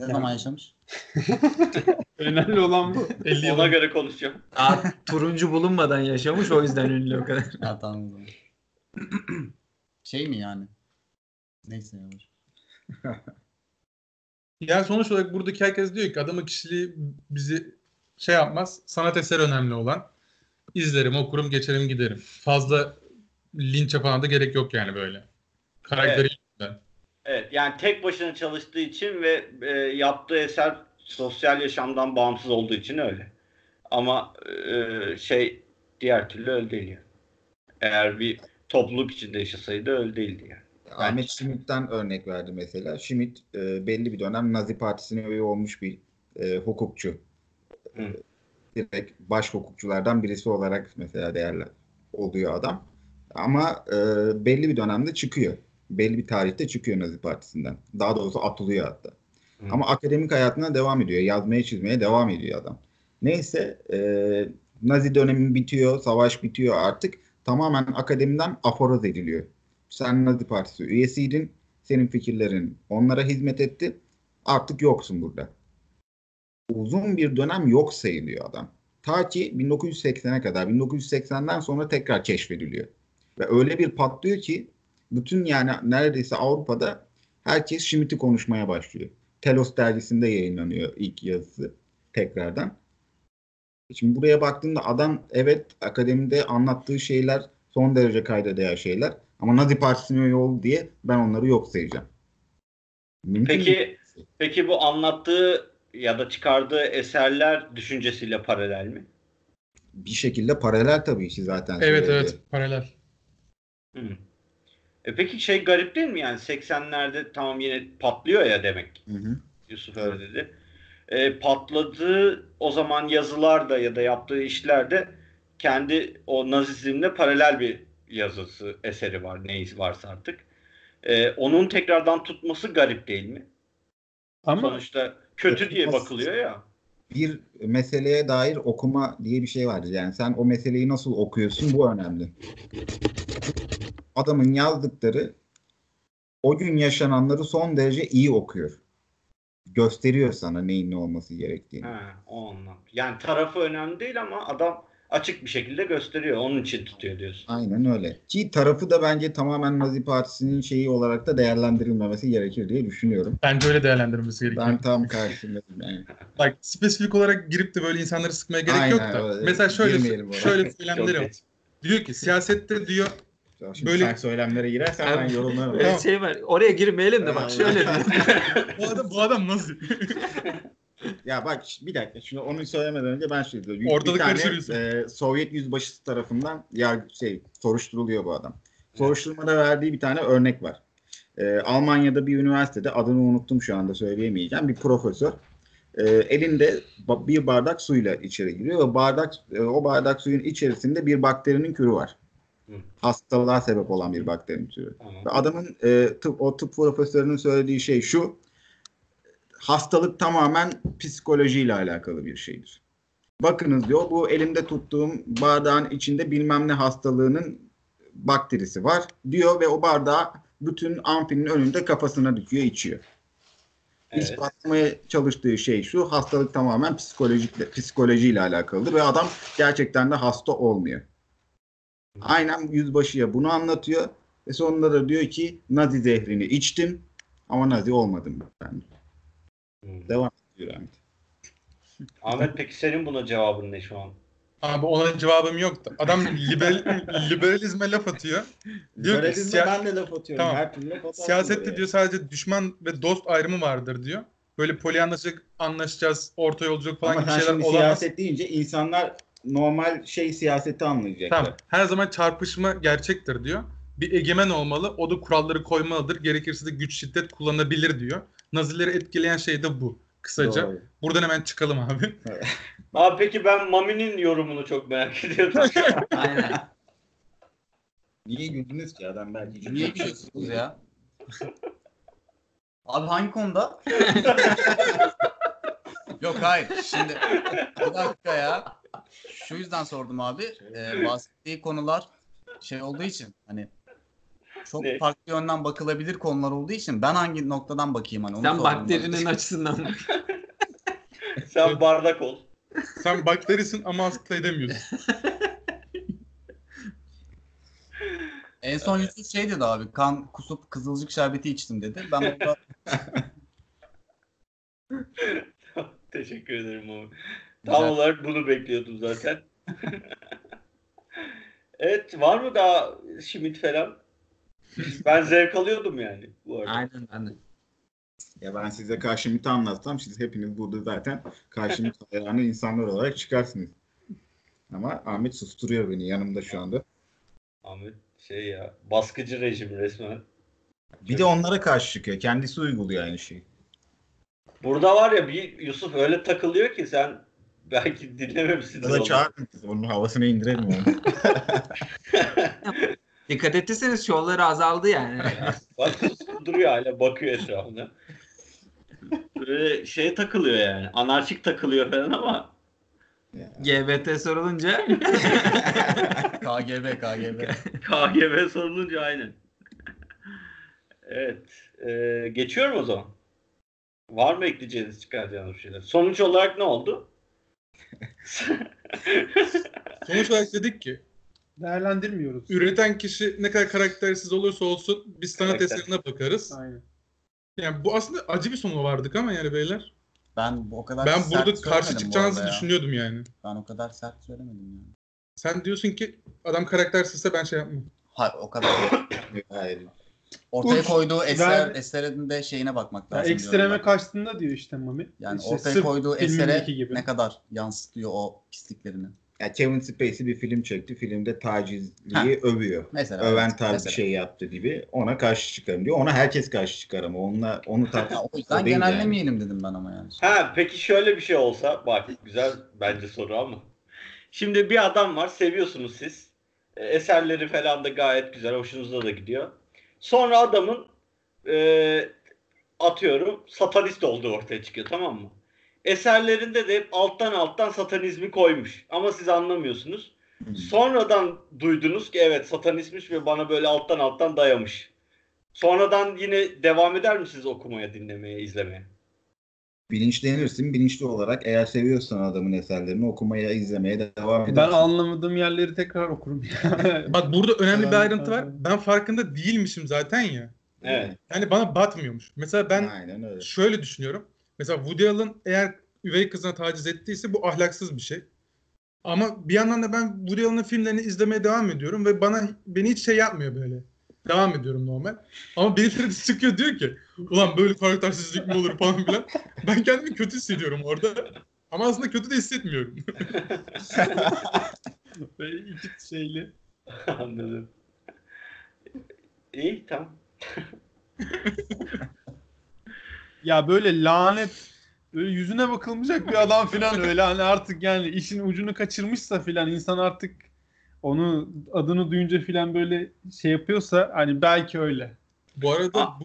Ne Yani- zaman yaşamış? Önemli olan bu. 50 yıl Ona göre konuşacağım. Aa, turuncu bulunmadan yaşamış o yüzden ünlü o kadar. Ha tamam o zaman. şey mi yani? Neyse ya. Yani sonuç olarak buradaki herkes diyor ki adamın kişiliği bizi şey yapmaz. Sanat eseri önemli olan. İzlerim, okurum, geçerim, giderim. Fazla linç yapana da gerek yok yani böyle. Karakteri Evet yani tek başına çalıştığı için ve e, yaptığı eser sosyal yaşamdan bağımsız olduğu için öyle. Ama e, şey diğer türlü öyle değil yani. Eğer bir topluluk içinde yaşasaydı öyle değildi yani. Ahmet Schmidt'ten örnek verdi mesela. Schmidt e, belli bir dönem Nazi Partisi'ne üye olmuş bir e, hukukçu. Hı. E, direkt baş hukukçulardan birisi olarak mesela değerli oluyor adam. Ama e, belli bir dönemde çıkıyor. Belli bir tarihte çıkıyor Nazi Partisi'nden. Daha doğrusu atılıyor hatta. Hı. Ama akademik hayatına devam ediyor. Yazmaya çizmeye devam ediyor adam. Neyse e, Nazi dönemi bitiyor, savaş bitiyor artık. Tamamen akademiden aforoz ediliyor. Sen Nazi Partisi üyesiydin. Senin fikirlerin onlara hizmet etti. Artık yoksun burada. Uzun bir dönem yok sayılıyor adam. Ta ki 1980'e kadar. 1980'den sonra tekrar keşfediliyor. Ve öyle bir patlıyor ki bütün yani neredeyse Avrupa'da herkes Schmidt'i konuşmaya başlıyor. Telos dergisinde yayınlanıyor ilk yazısı tekrardan. Şimdi buraya baktığında adam evet akademide anlattığı şeyler son derece kayda değer şeyler. Ama Nazi Partisi'ne oldu diye ben onları yok sayacağım. Mümkün Peki değil. peki bu anlattığı ya da çıkardığı eserler düşüncesiyle paralel mi? bir şekilde paralel tabii ki zaten. Evet söyledi. evet paralel. Hı. E peki şey garip değil mi yani 80'lerde tamam yine patlıyor ya demek. Hı hı. Yusuf öyle dedi. e, patladığı o zaman yazılarda ya da yaptığı işlerde kendi o nazizmle paralel bir yazısı eseri var neyi varsa artık. E, onun tekrardan tutması garip değil mi? Ama Sonuçta kötü diye bakılıyor ya. Bir meseleye dair okuma diye bir şey vardır. Yani sen o meseleyi nasıl okuyorsun bu önemli. Adamın yazdıkları o gün yaşananları son derece iyi okuyor. Gösteriyor sana neyin ne olması gerektiğini. Ha, o anlam. Yani tarafı önemli değil ama adam açık bir şekilde gösteriyor. Onun için tutuyor diyorsun. Aynen öyle. Ki tarafı da bence tamamen Nazi Partisi'nin şeyi olarak da değerlendirilmemesi gerekir diye düşünüyorum. Bence öyle değerlendirilmesi gerekiyor. Ben tam karşındayım yani. Bak spesifik olarak girip de böyle insanları sıkmaya gerek Aynen, yok da. öyle. Mesela şöyle şöyle söylemleri var. Diyor ki siyasette diyor Şimdi Böyle- sen söylemlere girersen ben yorumlarım. Öyle şey var. Oraya girmeyelim de bak şöyle bu adam bu adam nasıl? Ya bak bir dakika şimdi onu söylemeden önce ben şey diyorum. Ortalık bir tane, karıştırıyorsun. e, Sovyet yüzbaşısı tarafından yargı şey soruşturuluyor bu adam. Soruşturmada verdiği bir tane örnek var. E, Almanya'da bir üniversitede adını unuttum şu anda söyleyemeyeceğim bir profesör e, elinde bir bardak suyla içeri giriyor ve bardak e, o bardak suyun içerisinde bir bakterinin kürü var. Hı. Hastalığa sebep olan bir bakterinin türü. Tamam. Ve adamın e, tıp, o tıp profesörünün söylediği şey şu. Hastalık tamamen psikolojiyle alakalı bir şeydir. Bakınız diyor bu elimde tuttuğum bardağın içinde bilmem ne hastalığının bakterisi var diyor ve o bardağı bütün amfinin önünde kafasına dikiyor içiyor. Evet. İspatlamaya çalıştığı şey şu hastalık tamamen psikolojik psikolojiyle alakalıdır ve adam gerçekten de hasta olmuyor. Aynen yüzbaşıya bunu anlatıyor ve sonunda da diyor ki Nazi zehrini içtim ama Nazi olmadım ben. Hmm. Devam ediyor Ahmet. Ahmet peki senin buna cevabın ne şu an? Abi ona cevabım yok da. Adam liberal, liberalizme laf atıyor. Diyor ki Liberalizme siya- ben de laf atıyorum. Tamam. Her türlü laf Siyasette diyor sadece düşman ve dost ayrımı vardır diyor. Böyle polyanlaşık anlaşacağız, orta yolculuk falan Ama gibi sen şeyler şimdi olamaz. siyaset deyince insanlar normal şey siyaseti anlayacaklar. Tamam. Her zaman çarpışma gerçektir diyor. Bir egemen olmalı. O da kuralları koymalıdır. Gerekirse de güç şiddet kullanabilir diyor. Nazileri etkileyen şey de bu. Kısaca. Doğru. Buradan hemen çıkalım abi. Abi peki ben Mami'nin yorumunu çok merak ediyorum. Aynen. Niye güldünüz ki adam belki Niye gülüyorsunuz ya? Abi hangi konuda? Yok hayır. Şimdi bir dakika ya. Şu yüzden sordum abi. Ee, bahsettiği konular şey olduğu için hani çok Ne? farklı yönden bakılabilir konular olduğu için ben hangi noktadan bakayım hani onu Sen bakterinin açısından bak. Sen bardak ol. Sen bakterisin ama hasta edemiyorsun. En son Yusuf şey dedi abi kan kusup kızılcık şerbeti içtim dedi. Ben orada Teşekkür ederim abi. Tam Güzel. olarak bunu bekliyordum zaten. evet var mı daha Schmidt falan? Ben zevk alıyordum yani bu arada. Aynen ben de. Ya ben size karşımıtı anlatsam siz hepiniz burada zaten karşımıt hayranı insanlar olarak çıkarsınız. Ama Ahmet susturuyor beni yanımda şu anda. Ahmet şey ya baskıcı rejim resmen. Bir de onlara karşı çıkıyor. Kendisi uyguluyor aynı şeyi. Burada var ya bir Yusuf öyle takılıyor ki sen belki dinlememişsindir. Ya da çağırın. Onun havasını indirelim onu. Dikkat ettiyseniz şovları azaldı yani. Bak duruyor hala bakıyor etrafına. Böyle şey takılıyor yani. Anarşik takılıyor falan ama GBT sorulunca KGB KGB. KGB sorulunca aynen. evet. Ee, geçiyorum o zaman. Var mı ekleyeceğiniz çıkaracağınız bir şeyler? Sonuç olarak ne oldu? Sonuç olarak dedik ki Değerlendirmiyoruz. üreten kişi ne kadar karaktersiz olursa olsun biz sanat Karakter. eserine bakarız. Aynen. Yani bu aslında acı bir sonu vardık ama yani beyler. Ben bu o kadar Ben sert burada karşı bu çıkacağınızı ya. düşünüyordum yani. Ben o kadar sert söylemedim yani. Sen diyorsun ki adam karaktersizse ben şey yapmam. Hayır o kadar. değil. Hayır. Ortaya Uç, koyduğu eser, ver- eserin de şeyine bakmak lazım. ekstreme kaçtığında diyor işte Mami. Yani İşte ortaya koyduğu esere gibi. ne kadar yansıtıyor o pisliklerini. Ya Kevin Spacey bir film çekti. Filmde tacizliği övüyor. Mesela. Öven evet, tarz bir mesela. şey yaptı gibi. Ona karşı çıkarım diyor. Ona herkes karşı çıkar ama onunla onu tartışmak o yüzden değil yani. genellemeyelim dedim ben ama yani. Ha peki şöyle bir şey olsa bak güzel bence soru ama. Şimdi bir adam var seviyorsunuz siz. E, eserleri falan da gayet güzel hoşunuza da gidiyor. Sonra adamın e, atıyorum satanist olduğu ortaya çıkıyor tamam mı? Eserlerinde de hep alttan alttan satanizmi koymuş. Ama siz anlamıyorsunuz. Hı. Sonradan duydunuz ki evet satanistmiş ve bana böyle alttan alttan dayamış. Sonradan yine devam eder misiniz okumaya, dinlemeye, izlemeye? Bilinçlenirsin. Bilinçli olarak eğer seviyorsan adamın eserlerini okumaya, izlemeye devam edersin. Ben anlamadığım yerleri tekrar okurum. Bak burada önemli bir ayrıntı var. Ben farkında değilmişim zaten ya. Evet. Yani bana batmıyormuş. Mesela ben Aynen öyle. şöyle düşünüyorum. Mesela Woody Allen eğer üvey kızına taciz ettiyse bu ahlaksız bir şey. Ama bir yandan da ben Woody Allen'ın filmlerini izlemeye devam ediyorum ve bana beni hiç şey yapmıyor böyle. Devam ediyorum normal. Ama birileri de çıkıyor diyor ki ulan böyle karaktersizlik mi olur falan filan. Ben kendimi kötü hissediyorum orada. Ama aslında kötü de hissetmiyorum. Böyle iki şeyli. Anladım. İyi tamam. Ya böyle lanet böyle yüzüne bakılmayacak bir adam filan öyle hani artık yani işin ucunu kaçırmışsa filan insan artık onu adını duyunca filan böyle şey yapıyorsa hani belki öyle. Bu arada Aa. bu,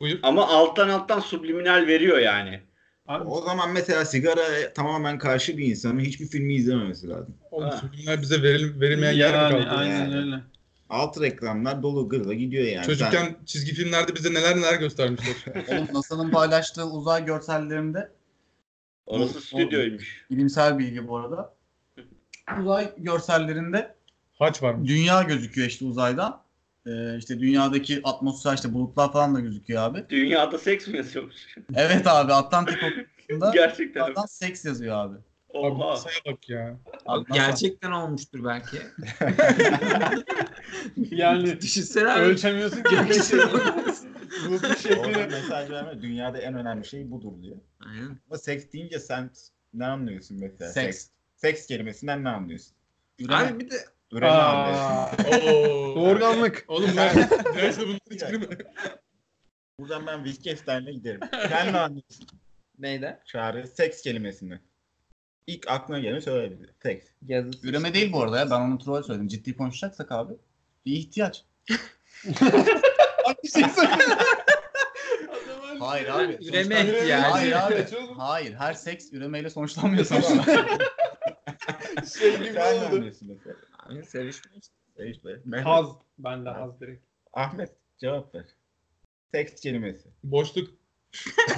buyur. Ama alttan alttan subliminal veriyor yani. Abi, O zaman mesela sigara tamamen karşı bir insanın hiçbir filmi izlememesi lazım. Oğlum filmler bize veril, verilmeyen yer mi yani, kaldı? aynen yani? öyle. Alt reklamlar dolu gırla gidiyor yani. Çocukken Sen- çizgi filmlerde bize neler neler göstermişler. Oğlum NASA'nın paylaştığı uzay görsellerinde Orası O- stüdyoymuş. bilimsel bilgi bu arada. Uzay görsellerinde Haç varmış. dünya gözüküyor işte uzaydan. Ee, işte dünyadaki atmosfer işte bulutlar falan da gözüküyor abi. Dünyada seks mi yazıyormuş? Evet abi Atlantik Okyanusu'nda Gerçekten. uzaydan seks yazıyor abi. Abi Oha. masaya bak ya. Abi Gerçekten olmuştur belki. Yani Düşünsene abi. ölçemiyorsun ki. Bu bir şey mesaj verme. Dünyada en önemli şey budur diyor. Aynen. Ama seks deyince sen ne anlıyorsun mesela? Seks. Seks kelimesinden ne anlıyorsun? Üreme. Abi bir de Üreme anlıyorsun. Doğurganlık. Oğlum ben derste bunları hiç girme. Buradan ben Wittgenstein'e giderim. Sen ne anlıyorsun? neydi? Çağrı seks kelimesini. İlk aklına geleni söyle bize. Seks. Yazısı. Üreme değil bu arada ya. Ben onu troll söyledim. Ciddi konuşacaksak abi. Bir ihtiyaç. Bir şey. Hayır abi. Üreme ihtiyacı. Hayır abi. Hayır. Her seks üremeyle sonuçlanmıyor sonuçta. Şey gibi Sen ne oldu. mesela? Abi sevişme işte. Be. Mehmet, Haz. Ben de haz direkt. Ahmet cevap ver. Seks kelimesi. Boşluk.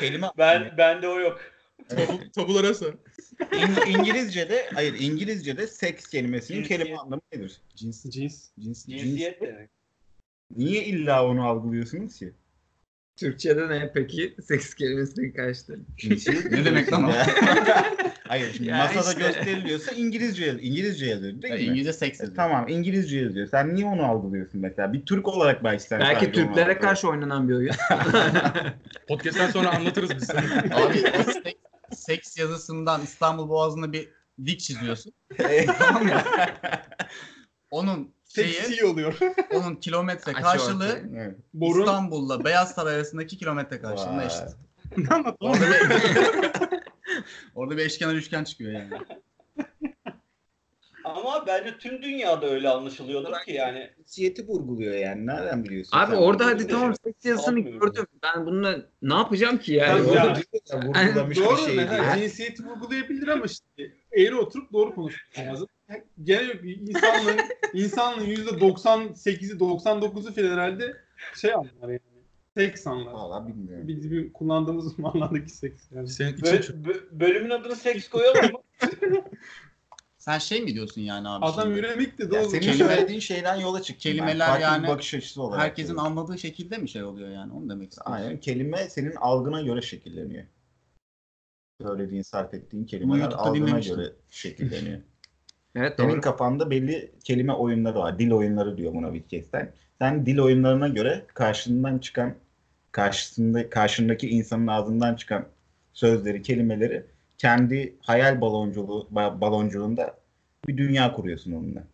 Kelime. Ben bende o yok. Tabu, tabular asa. İng- İngilizce'de hayır İngilizce'de seks kelimesinin Cinsiyet. kelime anlamı nedir? Cins. Cins. Cins. cins. Cinsiyet demek. Niye illa onu algılıyorsunuz ki? Türkçe'de ne peki? Seks kelimesinin. Cinsiyet Ne demek lan o? Hayır şimdi Ya masada işte. gösteriliyorsa İngilizce yaz- İngilizce yazıyor değil Yani mi? İngilizce seks E, tamam İngilizce yazıyor. Sen niye onu algılıyorsun mesela? Bir Türk olarak belki sen Belki sadece onu Türklere algılıyorsun. karşı oynanan bir oyun. Podcast'ten sonra anlatırız biz sana. Abi o seks, seks yazısından İstanbul Boğazı'nda bir dik çiziyorsun. tamam mı? Onun şeyi, Seksi oluyor. onun kilometre Açı karşılığı ortaya. Evet. Borun. İstanbul'la Beyaz Saray arasındaki kilometre karşılığına Vay. eşit. Ne anlattın? Orada bir, orada bir eşkenar üçgen çıkıyor yani. Ama bence tüm dünyada öyle anlaşılıyordur ki yani. Cinsiyeti vurguluyor yani. Nereden biliyorsun? Abi sen? orada hadi tamam seks yazısını gördüm. Ben bununla ne yapacağım ki yani? Tabii Orada ya. vurgulamış Doğru bir şey mesela diye. cinsiyeti vurgulayabilir ama işte eğri oturup doğru konuşmak lazım. Gene yok insanlığın insanlığın yüzde 98'i 99'u filan herhalde şey anlar yani. Seks anlar. Valla bilmiyorum. Bizim kullandığımız manadaki seks yani. Senin için Bö- çok. bö- bölümün adını seks koyalım mı? Sen şey mi diyorsun yani abi? Adam şimdi? üremik de Ya doğru. senin Kelime- söylediğin şeyden yola çık. Kelimeler Farklı bir yani bakış açısı olarak. Herkesin söylüyorum. anladığı şekilde mi şey oluyor yani? Onu demek istiyorum. Aynen. Kelime senin algına göre şekilleniyor. Söylediğin, sarf ettiğin kelimeler YouTube'da algına dinlemiştim. göre şekilleniyor. Evet Senin doğru. kafanda belli kelime oyunları var. Dil oyunları diyor buna Wittgenstein. Sen dil oyunlarına göre karşından çıkan, karşısında karşındaki insanın ağzından çıkan sözleri, kelimeleri kendi hayal balonculuğu ba- balonculuğunda bir dünya kuruyorsun onunla.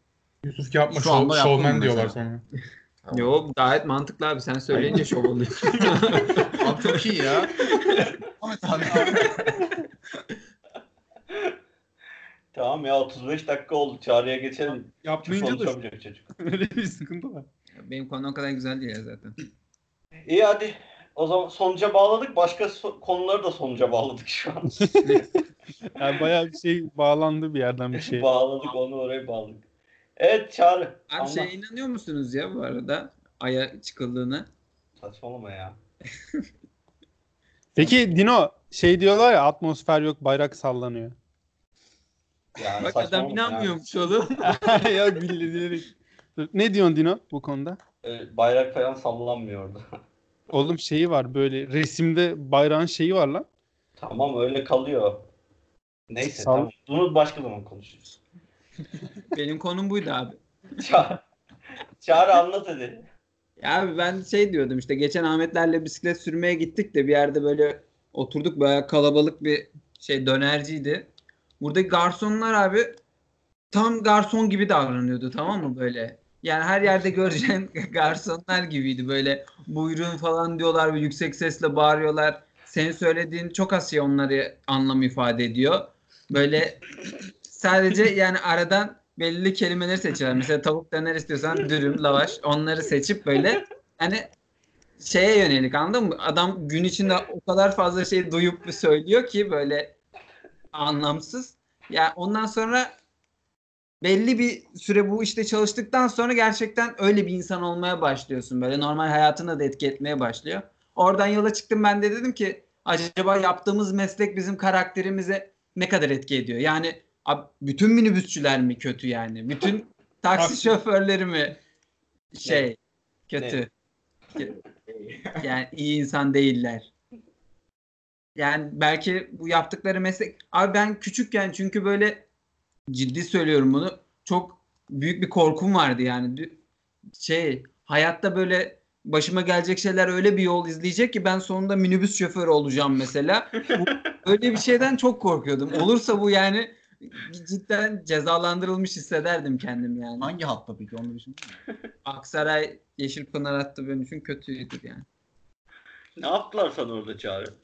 Yusuf yapma Şu şov, şovmen diyorlar sonra. Yo gayet mantıklı abi. Sen söyleyince şov oluyor. Abi çok iyi ya. Ahmet abi. Tamam ya 35 dakika oldu. Çağrı'ya geçelim. Yapmayınca da çocuk. öyle bir sıkıntı var. Benim konu o kadar güzel değil ya zaten. İyi hadi. O zaman sonuca bağladık. Başka so- konuları da sonuca bağladık şu an. Yani bayağı bir şey bağlandı bir yerden bir şey. bağladık onu oraya bağladık. Evet Çağrı. Abi şeye inanıyor musunuz ya bu arada? Ay'a çıkıldığını. Saçmalama ya. Peki Dino şey diyorlar ya atmosfer yok bayrak sallanıyor. Yani Bak adam inanmıyormuş oğlum. ya bilerek. Ne diyorsun Dino bu konuda? Ee, bayrak falan sallanmıyordu. Oğlum şeyi var böyle resimde bayrağın şeyi var lan. tamam öyle kalıyor. Neyse Sal- tamam. Bunu başka zaman konuşuruz. Benim konum buydu abi. Çağrı, Çağrı anlat hadi. Ya abi ben şey diyordum işte geçen Ahmetlerle bisiklet sürmeye gittik de bir yerde böyle oturduk bayağı kalabalık bir şey dönerciydi. Buradaki garsonlar abi tam garson gibi davranıyordu tamam mı böyle? Yani her yerde göreceğin garsonlar gibiydi böyle buyurun falan diyorlar ve yüksek sesle bağırıyorlar. Senin söylediğin çok az şey onları anlam ifade ediyor. Böyle sadece yani aradan belli kelimeleri seçiyorlar. Mesela tavuk döner istiyorsan dürüm, lavaş onları seçip böyle hani şeye yönelik anladın mı? Adam gün içinde o kadar fazla şey duyup söylüyor ki böyle anlamsız. Ya ondan sonra belli bir süre bu işte çalıştıktan sonra gerçekten öyle bir insan olmaya başlıyorsun. Böyle normal hayatına da etki etmeye başlıyor. Oradan yola çıktım ben de dedim ki acaba yaptığımız meslek bizim karakterimize ne kadar etki ediyor? Yani ab- bütün minibüsçüler mi kötü yani? Bütün taksi Taksi. şoförleri mi şey kötü? Yani iyi insan değiller. Yani belki bu yaptıkları meslek... Abi ben küçükken çünkü böyle ciddi söylüyorum bunu. Çok büyük bir korkum vardı yani. Şey hayatta böyle başıma gelecek şeyler öyle bir yol izleyecek ki ben sonunda minibüs şoförü olacağım mesela. Bu, öyle bir şeyden çok korkuyordum. Olursa bu yani cidden cezalandırılmış hissederdim kendim yani. Hangi hatta peki onu düşün. Aksaray Yeşilpınar hattı benim için kötüydür yani. Ne yaptılar sana orada Çağrı?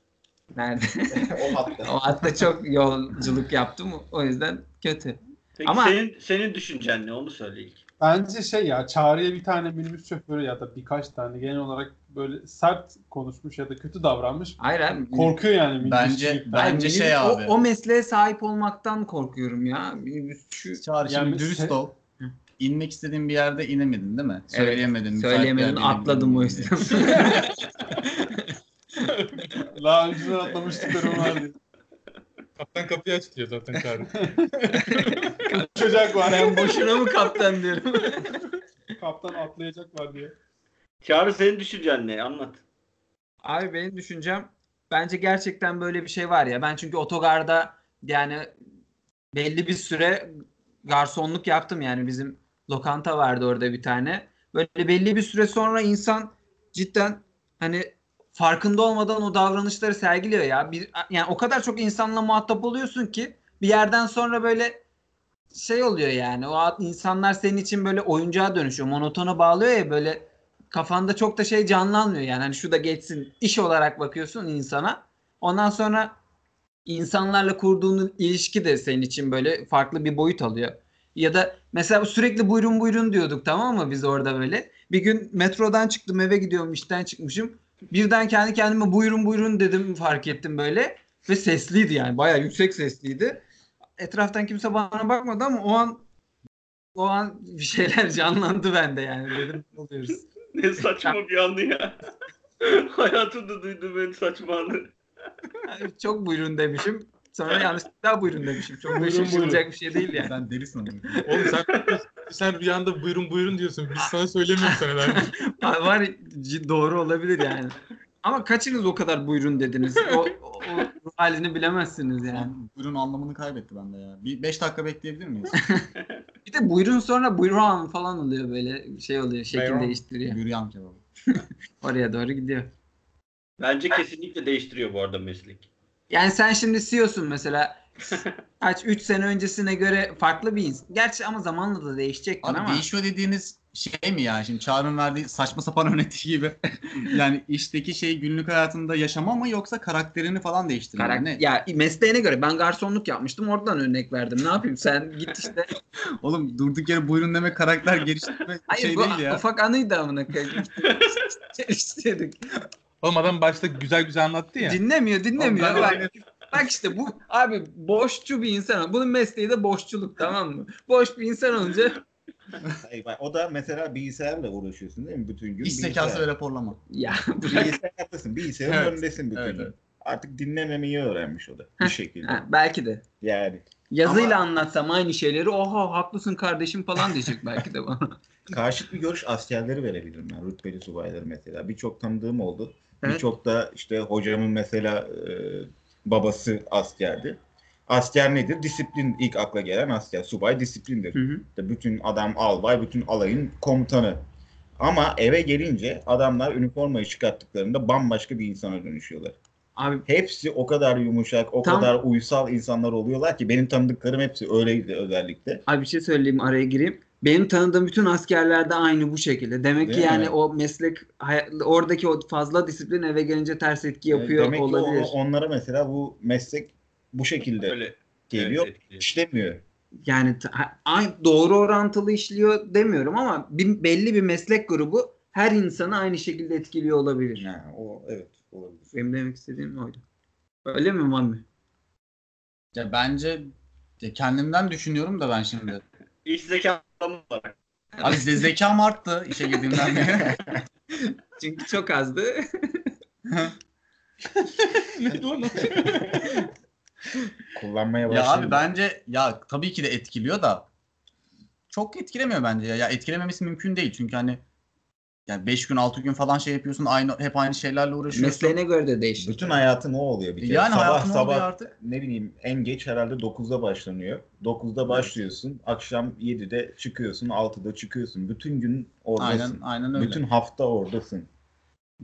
Nerede? o hatta. o hatta çok yolculuk yaptım. O yüzden kötü. Peki Ama- senin, senin düşüncen ne? Onu söyle ilk. Bence şey ya çağrıya bir tane minibüs şoförü ya da birkaç tane genel olarak böyle sert konuşmuş ya da kötü davranmış. Hayır abi. Korkuyor yani minibüs. Bence- Hayır, bence minibüs- şey o, abi. o mesleğe sahip olmaktan korkuyorum ya. Minibüsçü Çağrı şimdi Yani dürüst se- ol. İnmek istediğin bir yerde inemedin değil mi? Evet, Söyleyemedin. söyleyemedin atladım o yüzden. Daha önceden atlamıştıklarım vardı. Kaptan kapıyı aç diyor zaten Çağrı. Çocuk var. ben boşuna mı kaptan diyorum. Kaptan atlayacak var diye. Çağrı senin düşüncen ne? Anlat. Abi benim düşüncem bence gerçekten böyle bir şey var ya. Ben çünkü otogarda yani belli bir süre garsonluk yaptım yani bizim lokanta vardı orada bir tane. Böyle belli bir süre sonra insan cidden hani farkında olmadan o davranışları sergiliyor ya. Bir, yani o kadar çok insanla muhatap oluyorsun ki bir yerden sonra böyle şey oluyor yani. O insanlar senin için böyle oyuncağa dönüşüyor. Monotona bağlıyor ya böyle kafanda çok da şey canlanmıyor yani. Hani şu da geçsin. İş olarak bakıyorsun insana. Ondan sonra insanlarla kurduğun ilişki de senin için böyle farklı bir boyut alıyor. Ya da mesela sürekli buyurun buyurun diyorduk tamam mı biz orada böyle. Bir gün metrodan çıktım eve gidiyorum işten çıkmışım. Birden kendi kendime buyurun buyurun dedim fark ettim böyle. Ve sesliydi yani bayağı yüksek sesliydi. Etraftan kimse bana bakmadı ama o an o an bir şeyler canlandı bende yani dedim ne oluyoruz. Ne saçma bir anı ya. Hayatımda duyduğum en saçma anı. Yani çok buyurun demişim. Sonra yanlışlıkla buyurun demişim. Çok da Buyurun, şaşırılacak bir şey değil yani. Sen deli sanırım. Oğlum sen sen rüyanda buyurun buyurun diyorsun. Biz sana söylemiyoruz senelerdir. Var doğru olabilir yani. Ama kaçınız o kadar buyurun dediniz? O, o, o halini bilemezsiniz yani. Yani buyurun anlamını kaybetti bende ya. Bir 5 dakika bekleyebilir miyiz? Bir de buyurun sonra buyurun falan oluyor böyle şey oluyor şekil Buyurun. değiştiriyor. Büryan kebabı. Oraya doğru gidiyor. Bence kesinlikle değiştiriyor bu arada meslek. Yani sen şimdi CEO'sun mesela. Kaç 3 sene öncesine göre farklı bir insan. Gerçi ama zamanla da değişecektin Abi ama. değişiyor dediğiniz şey mi ya? Şimdi Çağrı'nın verdiği saçma sapan örnek gibi. yani işteki şey günlük hayatında yaşama mı yoksa karakterini falan değiştirme mi? Karak- Ne? ya mesleğine göre ben garsonluk yapmıştım oradan örnek verdim. Ne yapayım sen git işte. Oğlum durduk yere buyurun deme karakter geliştirme Hayır şey bu değil ya. ufak anıydı amına koyayım. Çalıştırdık. Oğlum adam başta güzel güzel anlattı ya. Dinlemiyor dinlemiyor. Bak, bak işte bu abi boşçu bir insan. Bunun mesleği de boşçuluk tamam mı? Boş bir insan olunca Hayır, bak, o da mesela bilgisayarla uğraşıyorsun değil mi bütün gün? İş zekası ve raporlama. ya. Bilgisayardasın. Bilgisayarın Evet. önündesin bütün Evet, gün. evet. Artık dinlememeyi öğrenmiş o da bir şekilde. Ha, belki de. Yani Yazıyla Ama- anlatsam aynı şeyleri oha haklısın kardeşim falan diyecek belki de bana. karşıt bir görüş askerleri verebilirim ben. Rütbeli subayları mesela. Birçok tanıdığım oldu. Evet. Birçok da işte hocamın mesela e, babası askerdi. Asker nedir? Disiplin ilk akla gelen asker. Subay disiplindir. Hı hı. İşte bütün adam albay, bütün alayın komutanı. Ama eve gelince adamlar üniformayı çıkarttıklarında bambaşka bir insana dönüşüyorlar. Abi Hepsi o kadar yumuşak, o Tam- kadar uysal insanlar oluyorlar ki benim tanıdıklarım hepsi öyleydi özellikle. Abi bir şey söyleyeyim araya gireyim. Benim tanıdığım bütün askerler de aynı bu şekilde. Demek ki Değil yani mi? o meslek oradaki o fazla disiplin eve gelince ters etki yapıyor Demek ki olabilir. o- onlara mesela bu meslek bu şekilde Öyle geliyor, evet, işlemiyor. Yani doğru orantılı işliyor demiyorum ama bir, belli bir meslek grubu her insanı aynı şekilde etkiliyor olabilir. Yani o evet olabilir. Benim demek istediğim oydu. Öyle mi Mami? Ya bence ya kendimden düşünüyorum da ben şimdi. İş zekamı olarak. Abi ze- zekam arttı işe girdiğimden beri. Çünkü çok azdı. Neydi onu? Kullanmaya ya başlayınca. abi bence ya tabii ki de etkiliyor da çok etkilemiyor bence ya. Ya etkilememesi mümkün değil çünkü hani yani 5 gün 6 gün falan şey yapıyorsun aynı hep aynı şeylerle uğraşıyorsun. Mesleğine göre de değişir. bütün hayatın o oluyor bir kere. yani sabah hayatın ne sabah oluyor artık? ne bileyim en geç herhalde 9'da başlanıyor. 9'da başlıyorsun. Akşam 7'de çıkıyorsun. 6'da çıkıyorsun. Bütün gün oradasın. Aynen aynen öyle. Bütün hafta oradasın.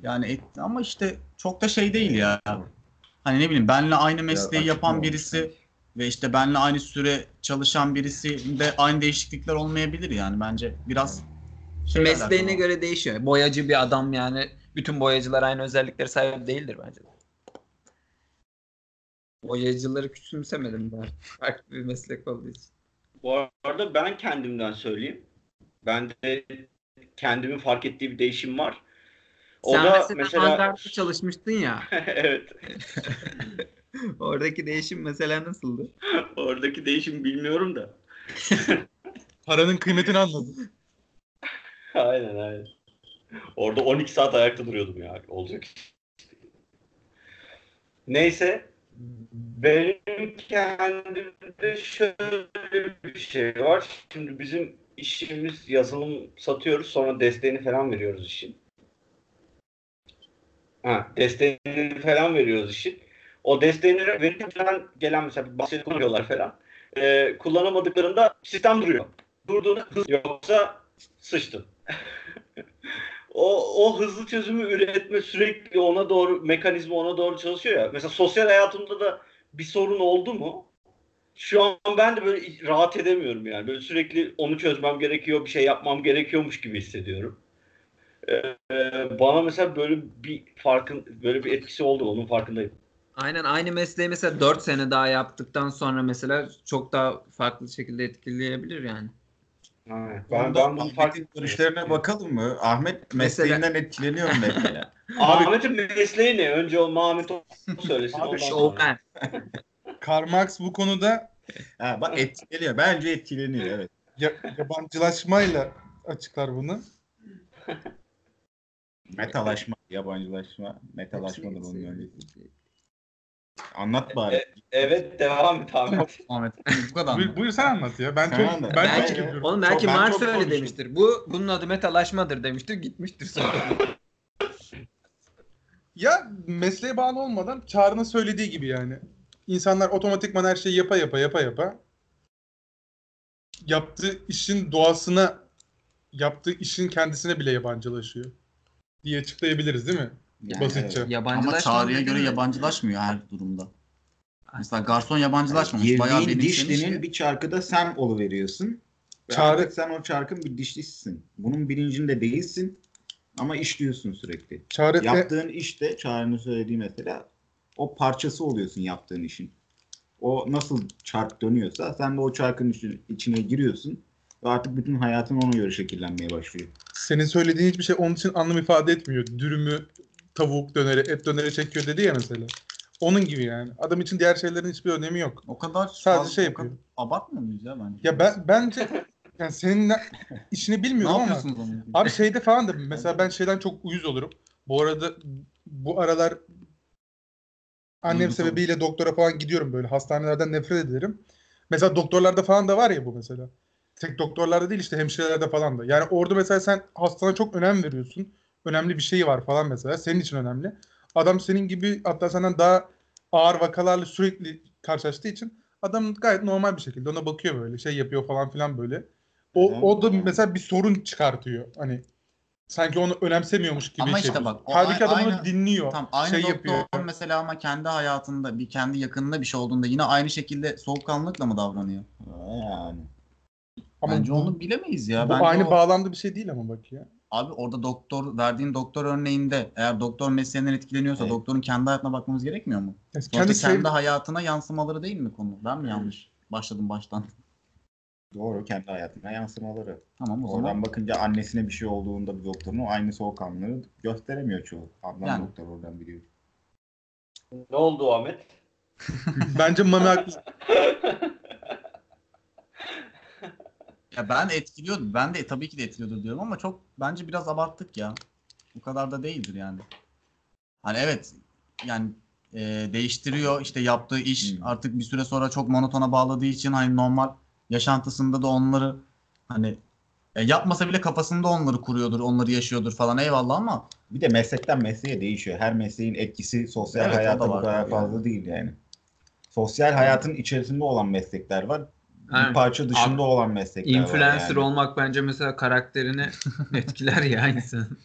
Yani et, ama işte çok da şey değil ya. Hani ne bileyim benle aynı mesleği açık yapan olmuş birisi ve işte benle aynı süre çalışan birisi de aynı değişiklikler olmayabilir yani bence biraz şeyle Mesleğine alakalı. göre değişiyor. Boyacı bir adam yani bütün boyacılar aynı özelliklere sahip değildir bence. Boyacıları küçümsemedim ben. Farklı bir meslek olduğu için. Bu arada ben kendimden söyleyeyim. Ben de kendimin fark ettiği bir değişim var. O Sen da mesela, mesela, çalışmıştın ya. evet. Oradaki değişim mesela nasıldı? Oradaki değişim bilmiyorum da. Paranın kıymetini anladım. Aynen aynen. Orada 12 saat ayakta duruyordum ya. Olacak. Neyse. Benim kendimde şöyle bir şey var. Şimdi bizim işimiz yazılım satıyoruz. Sonra desteğini falan veriyoruz işin. Ha, desteğini falan veriyoruz işin. O desteğini verirken falan gelen mesela bahsedip kullanıyorlar falan. Ee, kullanamadıklarında sistem duruyor. Durduğunda yoksa sıçtın. O, o hızlı çözümü üretme sürekli ona doğru mekanizma ona doğru çalışıyor ya. Mesela sosyal hayatımda da bir sorun oldu mu? Şu an ben de böyle rahat edemiyorum yani. Böyle sürekli onu çözmem gerekiyor, bir şey yapmam gerekiyormuş gibi hissediyorum. Ee, bana mesela böyle bir farkın böyle bir etkisi oldu onun farkındayım. Aynen aynı mesleği mesela 4 sene daha yaptıktan sonra mesela çok daha farklı şekilde etkileyebilir yani. Aynen. Ben, Ben, bunu fark görüşlerine bakalım mı? Ahmet Mesela- mesleğinden etkileniyor mu mesela? Ahmet'in mesleği ne? Önce o Mahmut söylesin. Abi. Showman. Karl Marx bu konuda ha, bak etkileniyor. Bence etkileniyor evet. ya- yabancılaşmayla açıklar bunu. Metalaşma, yabancılaşma, metalaşmadır onun öncesi. Anlat bari. Evet devam et Ahmet. Ahmet bu kadar? Buyur, buyur sen anlat ya. Ben Sen çok anlat. ben Belki- çok yapıyorum. Oğlum belki Çok- Mars öyle konuştum. demiştir. Bu bunun adı metalaşmadır demiştir. Gitmiştir sonra. Ya mesleğe bağlı olmadan Çağrı'nın söylediği gibi yani. İnsanlar otomatikman her şeyi yapa yapa yapa yapa yaptığı işin doğasına yaptığı işin kendisine bile yabancılaşıyor diye açıklayabiliriz değil mi? Yani Basitçe. evet. Ama değil göre yabancılaşmıyor her durumda. Mesela garson yabancılaşmamış. Bayağı Girdiğin benimsemiş. dişlinin bir çarkıda sen oluveriyorsun. Ve Çağrı- sen o çarkın bir dişlisisin. Bunun bilincinde değilsin. Ama işliyorsun sürekli. Çağrı Yaptığın işte Çağrı'nın söylediği mesela o parçası oluyorsun yaptığın işin. O nasıl çark dönüyorsa sen de o çarkın içi- içine giriyorsun ve artık bütün hayatın ona göre şekillenmeye başlıyor. senin söylediğin hiçbir şey onun için anlam ifade etmiyor. Dürümü tavuk döneri, et döneri çekiyor dedi ya mesela. Onun gibi yani. Adam için diğer şeylerin hiçbir önemi yok. O kadar Sadece şey yapıyor. Abartmıyor muyuz ya bence? Ya ben bence yani senin ne- işini bilmiyorum ama abi şeyde falan da mesela ben şeyden çok uyuz olurum. Bu arada bu aralar annem Duygusal. sebebiyle doktora falan gidiyorum böyle hastanelerden nefret ederim. Mesela doktorlarda falan da var ya bu mesela. Tek doktorlarda değil işte hemşirelerde falan da. Yani orada mesela sen hastana çok önem veriyorsun. Önemli bir şey var falan mesela. Senin için önemli. Adam senin gibi hatta senden daha ağır vakalarla sürekli karşılaştığı için adam gayet normal bir şekilde ona bakıyor böyle şey yapıyor falan filan böyle. O, o da mesela bir sorun çıkartıyor. Hani sanki onu önemsemiyormuş gibi Ama şey. işte bak, Halbuki adam aynı- onu dinliyor. Tam aynı şey doktor yapıyor. mesela ama kendi hayatında bir kendi yakınında bir şey olduğunda yine aynı şekilde soğukkanlılıkla mı davranıyor? Yani. Ama Bence bu, onu bilemeyiz ya. bu Bence aynı o- bağlamda bir şey değil ama bak ya. Abi orada doktor verdiğin doktor örneğinde eğer doktor mesleğinden etkileniyorsa Evet. doktorun kendi hayatına bakmamız gerekmiyor mu? Yani Sonuçta kendi kendi, sev- hayatına yansımaları değil mi konu? Ben mi yanlış başladım baştan? Doğru kendi hayatına yansımaları. Tamam o zaman. Oradan bakınca annesine bir şey olduğunda bir doktorun o aynı soğukkanlılığı gösteremiyor çoğu. Ablam Yani. doktor oradan biliyor. Ne oldu Ahmet? Bence Mami haklı. Ya ben etkiliyordu. Ben de tabii ki de etkiliyordur diyorum ama çok bence biraz abarttık ya. Bu kadar da değildir yani. Hani evet yani e, değiştiriyor işte yaptığı iş Hmm. artık bir süre sonra çok monotona bağladığı için hani normal yaşantısında da onları hani e, yapmasa bile kafasında onları kuruyordur, onları yaşıyordur falan eyvallah ama Bir de meslekten mesleğe değişiyor. Her mesleğin etkisi sosyal Evet, hayata bu kadar tabii fazla yani. değil yani. Sosyal hayatın içerisinde olan meslekler var. Aynen. Bir parça dışında Abi, olan meslekler var. Influencer yani. olmak bence mesela karakterini etkiler ya insanın.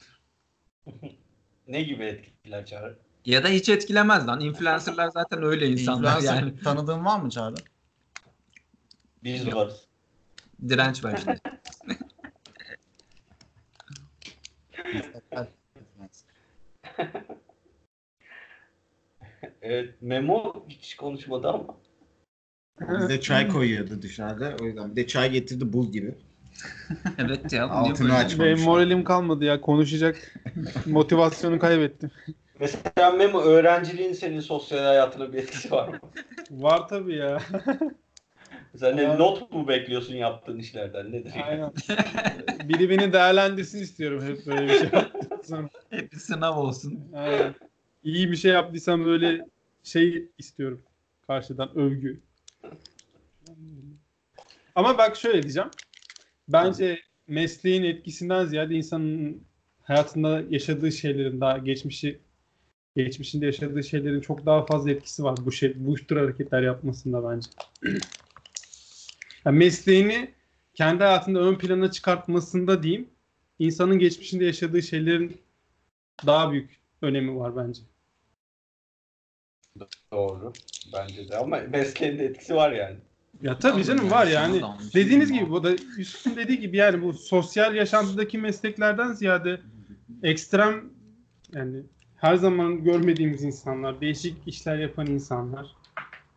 Ne gibi etkiler Çağrı? Ya da hiç etkilemez lan. Influencerlar zaten öyle insanlar influencer yani. tanıdığın var mı Çağrı? Biz Yok. varız. Direnç var işte. Evet, Memo hiç konuşmadı ama. Bize çay koyuyordu dışarıda. O yüzden bir de çay getirdi buz gibi. evet ya. Altını niye böyle? aç. Benim moralim kalmadı ya. Konuşacak motivasyonu kaybettim. Mesela Memo öğrenciliğin senin sosyal hayatına bir etkisi var mı? Var tabii ya. Mesela ne, Var. not mu bekliyorsun yaptığın işlerden nedir? Aynen. Biri beni değerlendirsin istiyorum hep böyle bir şey. Hep bir sınav olsun. Aynen. İyi bir şey yaptıysam böyle şey istiyorum. Karşıdan övgü. Ama bak şöyle diyeceğim. Bence mesleğin etkisinden ziyade insanın hayatında yaşadığı şeylerin daha geçmişi geçmişinde yaşadığı şeylerin çok daha fazla etkisi var bu şey bu tür hareketler yapmasında bence. Yani mesleğini kendi hayatında ön plana çıkartmasında diyeyim insanın geçmişinde yaşadığı şeylerin daha büyük önemi var bence. Doğru. Bence de ama mesleğin de etkisi var yani. Ya tabii canım var yani. Dediğiniz gibi bu da Yusuf'un dediği gibi yani bu sosyal yaşantıdaki mesleklerden ziyade ekstrem yani her zaman görmediğimiz insanlar, değişik işler yapan insanlar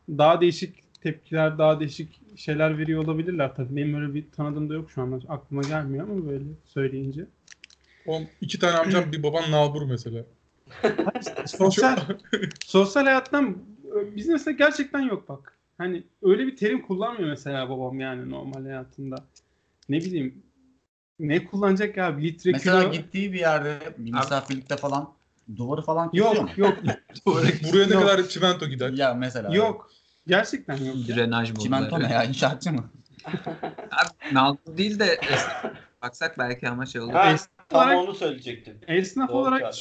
daha değişik tepkiler, daha değişik şeyler veriyor olabilirler. Tabii benim öyle bir tanıdığım da yok şu anda. Aklıma gelmiyor ama böyle söyleyince. O iki tane amcam bir baban nalbur mesela. Sosyal sosyal hayattan bizim mesela gerçekten yok bak. Hani öyle bir terim kullanmıyor mesela babam yani normal hayatında. Ne bileyim ne kullanacak ya bir litre Mesela kilo. gittiği bir yerde bir misafirlikte falan duvarı falan kesiyor mu? Yok yok Buraya ne Yok. kadar çimento gider. Ya mesela. yok. Gerçekten yok. Drenaj Çimento ne ya? İnşaatçı mı? Abi, değil de baksak belki ama şey olur. Ha, Esnaf tam olarak, onu söyleyecektim. esnaf Doğru olarak Çağrı.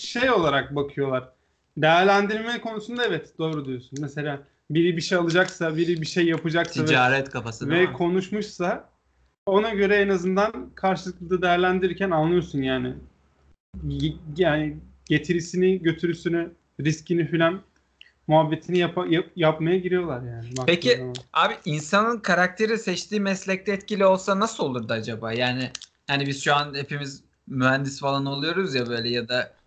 Şey olarak bakıyorlar. Değerlendirme konusunda evet doğru diyorsun. Mesela biri bir şey alacaksa, biri bir şey yapacaksa ve Ticaret kafası değil ve konuşmuşsa ona göre en azından karşılıklı da değerlendirirken anlıyorsun yani. Yani getirisini, götürüsünü, riskini filan muhabbetini yapa- yap- yapmaya giriyorlar yani. Peki zaman. abi insanın karakteri seçtiği meslekte etkili olsa nasıl olurdu acaba? Yani hani biz şu an hepimiz mühendis falan oluyoruz ya böyle ya da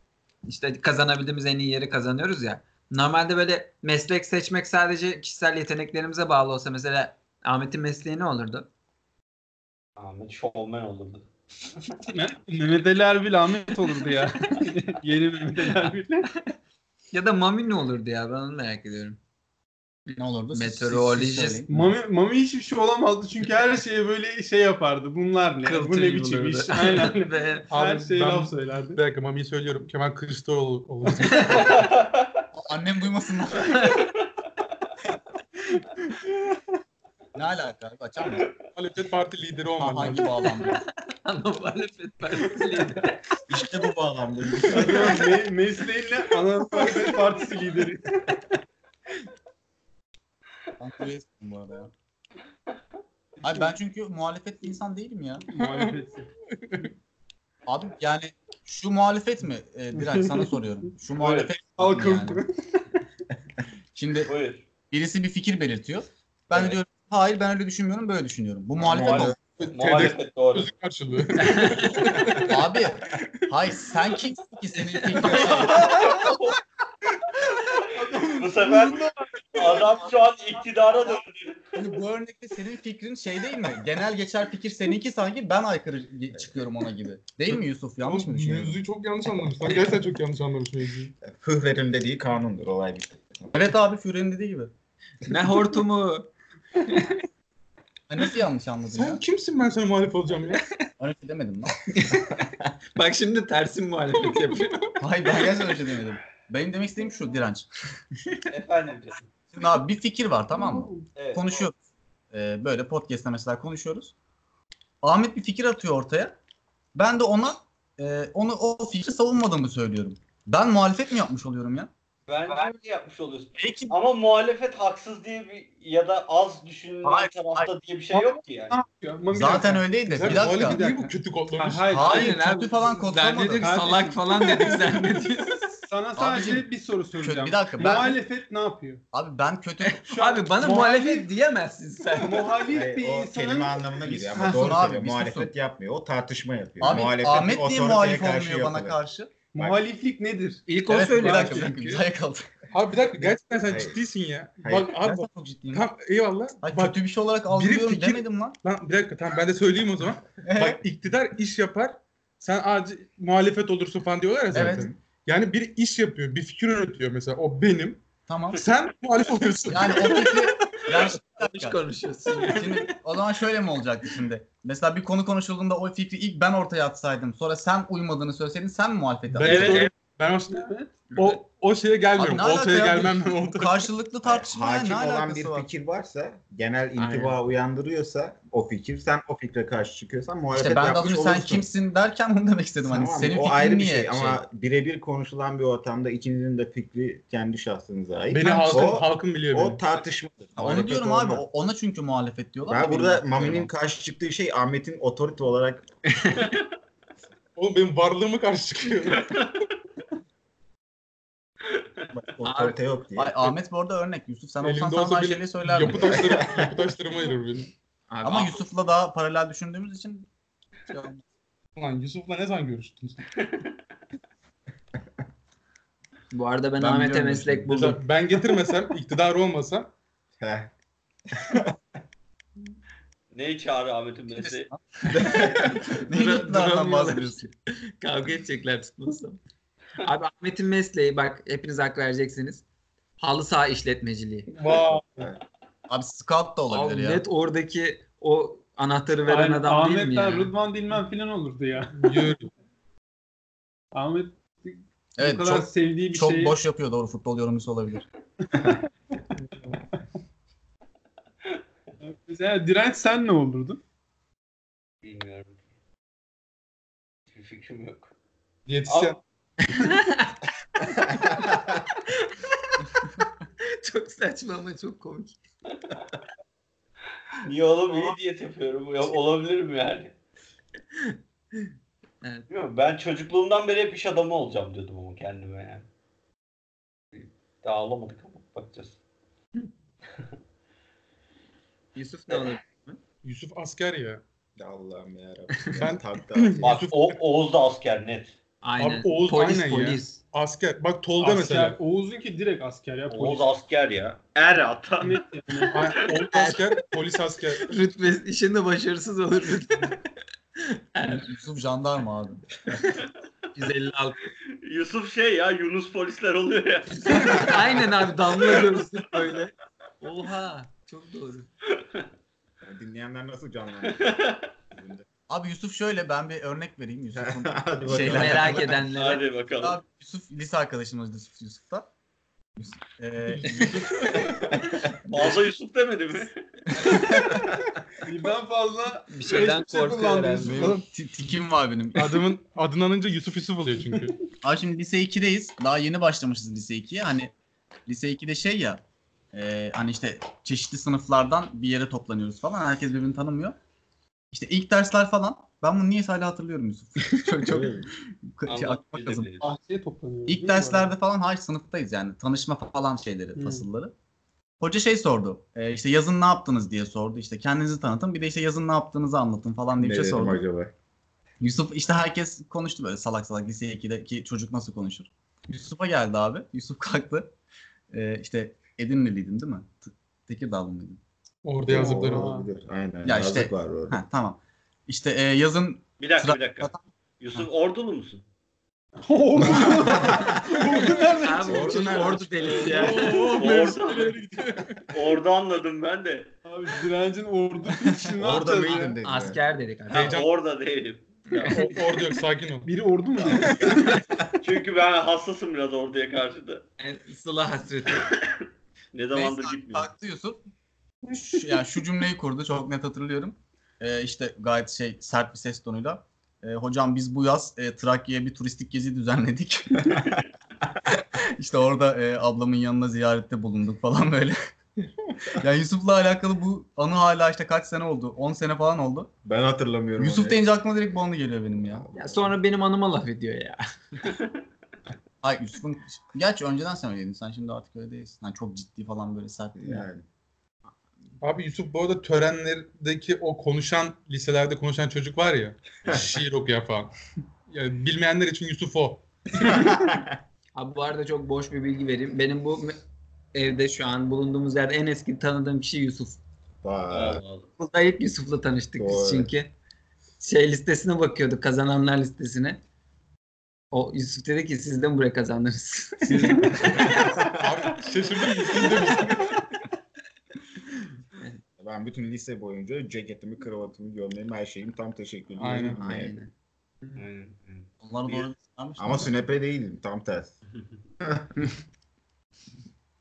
işte kazanabildiğimiz en iyi yeri kazanıyoruz ya. Normalde böyle meslek seçmek sadece kişisel yeteneklerimize bağlı olsa mesela Ahmet'in mesleği ne olurdu? Ahmet şovmen olurdu. Me- Mehmet Ali Erbil Ahmet olurdu ya. Yeni Mehmet Ali Erbil. Ya da Mami ne olurdu ya ben onu merak ediyorum. Ne olurdu? Meteorolojist. Mami, Mami hiçbir şey olamazdı çünkü her şeye böyle şey yapardı. Bunlar ne? Kıl Bu ne biçim bulurdu. iş? Aynen. Ve her Abi şeye ben- laf söylerdi. Bir dakika Mami'yi söylüyorum. Kemal Kılıçdaroğlu olur. Annem duymasınlar. ne alaka? Açar mısın? Muhalefet Parti lideri Ha, olmak hangi bağlamda? ana muhalefet partisi lideri. işte bu bağlamda. Me- mesleğinle Anadolu Muhalefet Partisi lideri. Ankara'ya sıktım bu arada ya. Abi ben çünkü muhalefet insan değilim ya. Abi yani şu muhalefet mi? Ee, Direnç sana soruyorum. Şu muhalefet mi Halkım. yani? Şimdi Buyur. birisi bir fikir belirtiyor. Ben de Evet. diyorum hayır ben öyle düşünmüyorum böyle düşünüyorum. Bu muhalefet Muhalefet. Muhalefet doğru. Sözlük karşılığı. Abi hayır sen kimsin ki senin fikrin? Bu sefer adam şu an iktidara döndü. Hani bu örnekte senin fikrin şey değil mi? Genel geçer fikir seninki sanki ben aykırı çıkıyorum ona gibi. Değil mi Yusuf? Yanlış mı Oğlum, düşünüyorum? Mevzuyu çok yanlış anlamışlar. Gerçekten çok yanlış anlamış mevzuyu. Hıhver'in dediği kanundur olay bitti. Evet abi Führer'in dediği gibi. ne hortumu. Ha, nasıl yanlış anladın Sen ya? kimsin ben sana muhalif olacağım ya? Öyle şey demedim lan. Bak şimdi tersin muhalefet yapıyor. Hayır ben gerçekten öyle şey demedim. Benim demek istediğim şu direnç. Efendim canım. Şimdi abi bir fikir var tamam mı? Evet. Konuşuyoruz. Ee, böyle podcast'ta mesela konuşuyoruz. Ahmet bir fikir atıyor ortaya. Ben de ona e, onu o fikri savunmadığımı söylüyorum. Ben muhalefet mi yapmış oluyorum ya? Bence öyle yapmış oluyorsun. Peki Ama muhalefet haksız diye bir ya da az düşünülen Hayır, tarafta diye bir şey yok ki yani. Zaten dakika. öyleydi. Sen Bir dakika. değil bu kötü kodlamış. Ha, hayır. Hayır, kötü falan kodlamadı. Ki Kardeşim. salak falan dedik zannediyor. Sana sadece Abicim, bir soru soracağım. bir dakika, ben- Muhalefet ne yapıyor? Abi ben kötü Şu an Abi bana muhalefet diyemezsin sen. muhalif Hayır, bir o insanın kelime anlamına geliyor ama doğru abi, söylüyor. bir Muhalefet susun. yapmıyor. O tartışma yapıyor. Abi Muhalefet Ahmet bir niye otoriteye muhalif karşı olmuyor bana yapılıyor. karşı? muhaliflik nedir? İlk o Evet bir söylüyor dakika bir çünkü. dakika. Güzel kaldı. Abi bir dakika gerçekten sen Hayır. ciddisin ya. Hayır. Bak abi Ben bak. çok ciddiyim. Tam eyvallah. Hayır, bak kötü bir şey olarak algılıyorum fikir- demedim lan. lan bir dakika tamam ben de söyleyeyim o zaman. Bak iktidar iş yapar. Sen acil muhalefet olursun falan diyorlar ya zaten. Evet. Yani bir iş yapıyor, bir fikir üretiyor mesela. O benim. Tamam. Sen muhalif oluyorsun. Yani o fikri yani şimdi bir Yanlış konuşuyorsun. Şimdi o zaman şöyle mi olacaktı şimdi? Mesela bir konu konuşulduğunda o fikri ilk ben ortaya atsaydım. Sonra sen uymadığını söyleseydin sen mi muhalefet Ben? Evet. ben o, o, o şeye gelmiyorum. Abi ne O alaka şeye ya? gelmem ben Bu oldu. karşılıklı tartışmaya Hakim ne olan bir var? fikir varsa, genel intiba uyandırıyorsa o fikir, sen o fikre karşı çıkıyorsan muhalefet İşte ben de önce sen olursun. kimsin derken onu demek istedim. Hani Tamam, senin o fikrin ayrı bir niye şey ama birebir konuşulan bir ortamda ikinizin de fikri kendi şahsınıza ait. Beni halkın, o, halkın biliyor beni. o tartışmadır. Ha, Onu diyorum abi. olmaz. o- Ona çünkü muhalefet diyorlar. Ben da burada. Mami'nin karşı çıktığı şey Ahmet'in otorite olarak Oğlum benim varlığımı karşı çıkıyor. otorite yok diye. Ay, Ahmet bu arada örnek. Yusuf sen olsan Elimde sana olsa aynı şeyleri söylerdin. yapı taşları, yapı taşlarıma ayırır beni. Abi, Ama Yusuf'la daha paralel düşündüğümüz için şey olmaz. Lan Yusuf'la ne zaman görüştün sen? bu arada ben, Ben Ahmet'e meslek şimdi. buldum. Mesela ben getirmesem, iktidar olmasam Heh. Neyi çağrı Ahmet'in mesleği? ne duramıyorlar. bahsediyorsun? Kavga edecekler tutmasam. Abi Ahmet'in mesleği bak hepiniz hak vereceksiniz. Halı saha işletmeciliği. vay. Abi scout da olabilir Abi ya. net oradaki o anahtarı veren Aynen, adam değil mi ya? Ahmet'ten Rıdvan Dilmen falan olurdu ya. Yürü. Ahmet Evet bu kadar çok sevdiği bir çok şeyi boş yapıyor doğru futbol yorumcusu olabilir. Mesela direnç sen ne olurdun? Bilmiyorum. Hiçbir fikrim yok. Diyetisyen. Çok saçma ama çok komik. niye oğlum iyi diyet yapıyorum. Ya, olabilirim yani. Evet. Bilmiyorum, ben çocukluğumdan beri hep iş adamı olacağım diyordum ama kendime yani. Daha olamadık ama. Bakacağız. Yusuf ne olur? Yusuf asker ya. Allah'ım yarabbim. Ben- Ben taktı. Bak o, Oğuz da asker net. Aynen. Abi Oğuz polis aynen ya. polis. Asker. Bak Tolga Asker, mesela. Oğuz'unki direkt asker ya. Oğuz Polis. asker ya. Er ata. Net yani. Ay, Oğuz asker, polis asker. Rütbe işinde başarısız olur rütbe. Yusuf jandarma abi. 156. Yusuf şey ya Yunus polisler oluyor ya. Aynen abi damla görsün böyle. Oha. Çok doğru. Yani dinleyenler nasıl canlandı? Abi Yusuf şöyle ben bir örnek vereyim Yusuf'un şeyler. Merak edenlere. Hadi bakalım. Abi Yusuf lise arkadaşımız Yusuf Yusuf'ta. Yusuf, ee, Fazla Yusuf demedi mi? Birden fazla Bir şeyden korkuyor herhalde. Yusuf. tikim var benim. Adımın adını anınca Yusuf Yusuf oluyor çünkü. Abi şimdi lise 2'deyiz. Daha yeni başlamışız lise 2'ye. Hani lise 2'de şey ya e, hani işte çeşitli sınıflardan bir yere toplanıyoruz falan. Herkes birbirini tanımıyor. İşte ilk dersler falan. Ben bunu niye hala hatırlıyorum Yusuf. çok çok şey, aklıma kazın. bir. bahçeye toplanıyor. İlk derslerde falan hayır sınıftayız yani. Tanışma falan şeyleri, Hmm. fasılları. Hoca şey sordu. E, işte yazın ne yaptınız diye sordu. İşte kendinizi tanıtın. Bir de işte yazın ne yaptığınızı anlatın falan diye bir şey sordu. acaba? Yusuf işte herkes konuştu böyle salak salak lise 2'deki çocuk nasıl konuşur. Yusuf'a geldi abi. Yusuf kalktı. Ee, işte Edirne'liydin değil mi? Tekirdağlı mıydın? Orada yazdıkları. Olabilir. Aynen. Ya yazık işte- var orada. Ha tamam. İşte e, yazın Bir dakika bir dakika. Yusuf ordulu musun? Ordu. Ordu nerede? Abi o çocuk ordu delisi ya. Ordu, ordu anladım ben de. Abi direncin ordu için ne Orada mıydın dedi. Asker dedik abi. Ha, orada değilim. Ya, o- orada yok sakin ol. Biri ordu mu? Çünkü ben hassasım biraz orduya karşı da. Yani Sıla hasreti. Ne zamandır Neyse, gitmiyorum. kalktı Yusuf. Şu, yani şu cümleyi kurdu çok net hatırlıyorum. Ee, işte gayet şey sert bir ses tonuyla. Ee, hocam biz bu yaz e, Trakya'ya bir turistik gezi düzenledik. işte orada e, ablamın yanına ziyarette bulunduk falan böyle. yani Yusuf'la alakalı bu anı hala işte kaç sene oldu? 10 sene falan oldu. Ben hatırlamıyorum. Yusuf deyince aklıma direkt bu anı geliyor benim ya. Ya sonra benim anıma laf ediyor ya. Hayır Yusuf'un... Gerçi önceden sen öyleydin. Sen şimdi artık öyle değilsin. Yani çok ciddi falan böyle sert. Yani. Yani. Abi Yusuf bu arada törenlerdeki o konuşan liselerde konuşan çocuk var ya. şiir okuyan falan. Yani bilmeyenler için Yusuf o. Abi bu arada çok boş bir bilgi vereyim. Benim bu evde şu an bulunduğumuz yerde en eski tanıdığım kişi Yusuf. Vay. Burada ilk Yusuf'la tanıştık Doğru. biz çünkü. Şey listesine bakıyorduk kazananlar listesine. O Yusuf dedi ki siz de mi buraya kazandınız? Abi şaşırdım Yusuf'un demiştim. Ben bütün lise boyunca ceketimi, kravatımı, gömleğimi, her şeyim tam teşekkür ederim. Aynen. Aynen. Aynen. Onları doğru. Ama sünepe değilim. Tam tersi.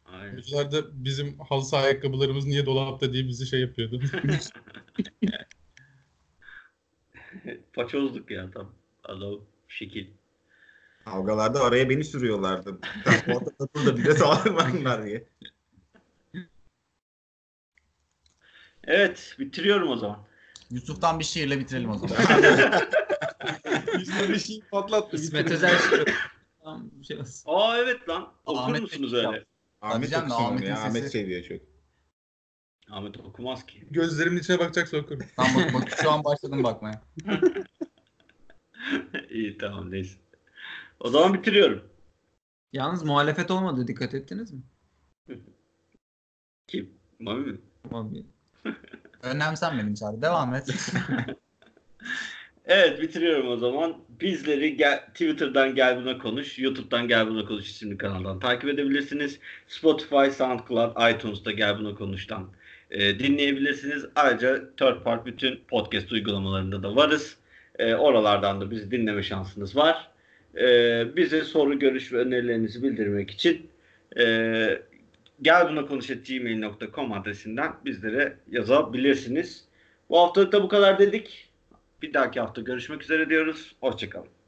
Aynen. Hocalarda bizim halı saha ayakkabılarımız niye dolapta diye bizi şey yapıyordu. Paçozluk ya tam. Adam şekil. Kavgalarda araya beni sürüyorlardı. Transporta da bilet alırlar diye. Evet bitiriyorum o zaman. Yusuf'tan bir şiirle bitirelim o zaman. Üstüne bir şey patlattı. İsmet. Özel şiir. Tamam bir şey olsun. Aa evet lan. Okur Ahmet musunuz öyle? Ahmet Ahmet'in ya. sesi- Ahmet seviyor çok. Ahmet okumaz ki. Gözlerimin içine bakacaksa okurum. Tamam bak, bak şu an başladım bakmaya. İyi tamam neyse. O zaman bitiriyorum. Yalnız muhalefet olmadı dikkat ettiniz mi? Kim? Mami mi? Tamam. Önemsenmedim çağrı. Devam et. Evet bitiriyorum o zaman. Bizleri gel, Twitter'dan gel buna konuş, YouTube'dan gel buna konuş isimli kanaldan takip edebilirsiniz. Spotify, SoundCloud, iTunes'ta gel buna konuştan e, dinleyebilirsiniz. Ayrıca Third Part bütün podcast uygulamalarında da varız. E, oralardan da bizi dinleme şansınız var. E, bize soru, görüş ve önerilerinizi bildirmek için e, gel buna gmail.com adresinden bizlere yazabilirsiniz. Bu haftalık da bu kadar dedik. Bir dahaki hafta görüşmek üzere diyoruz. Hoşçakalın.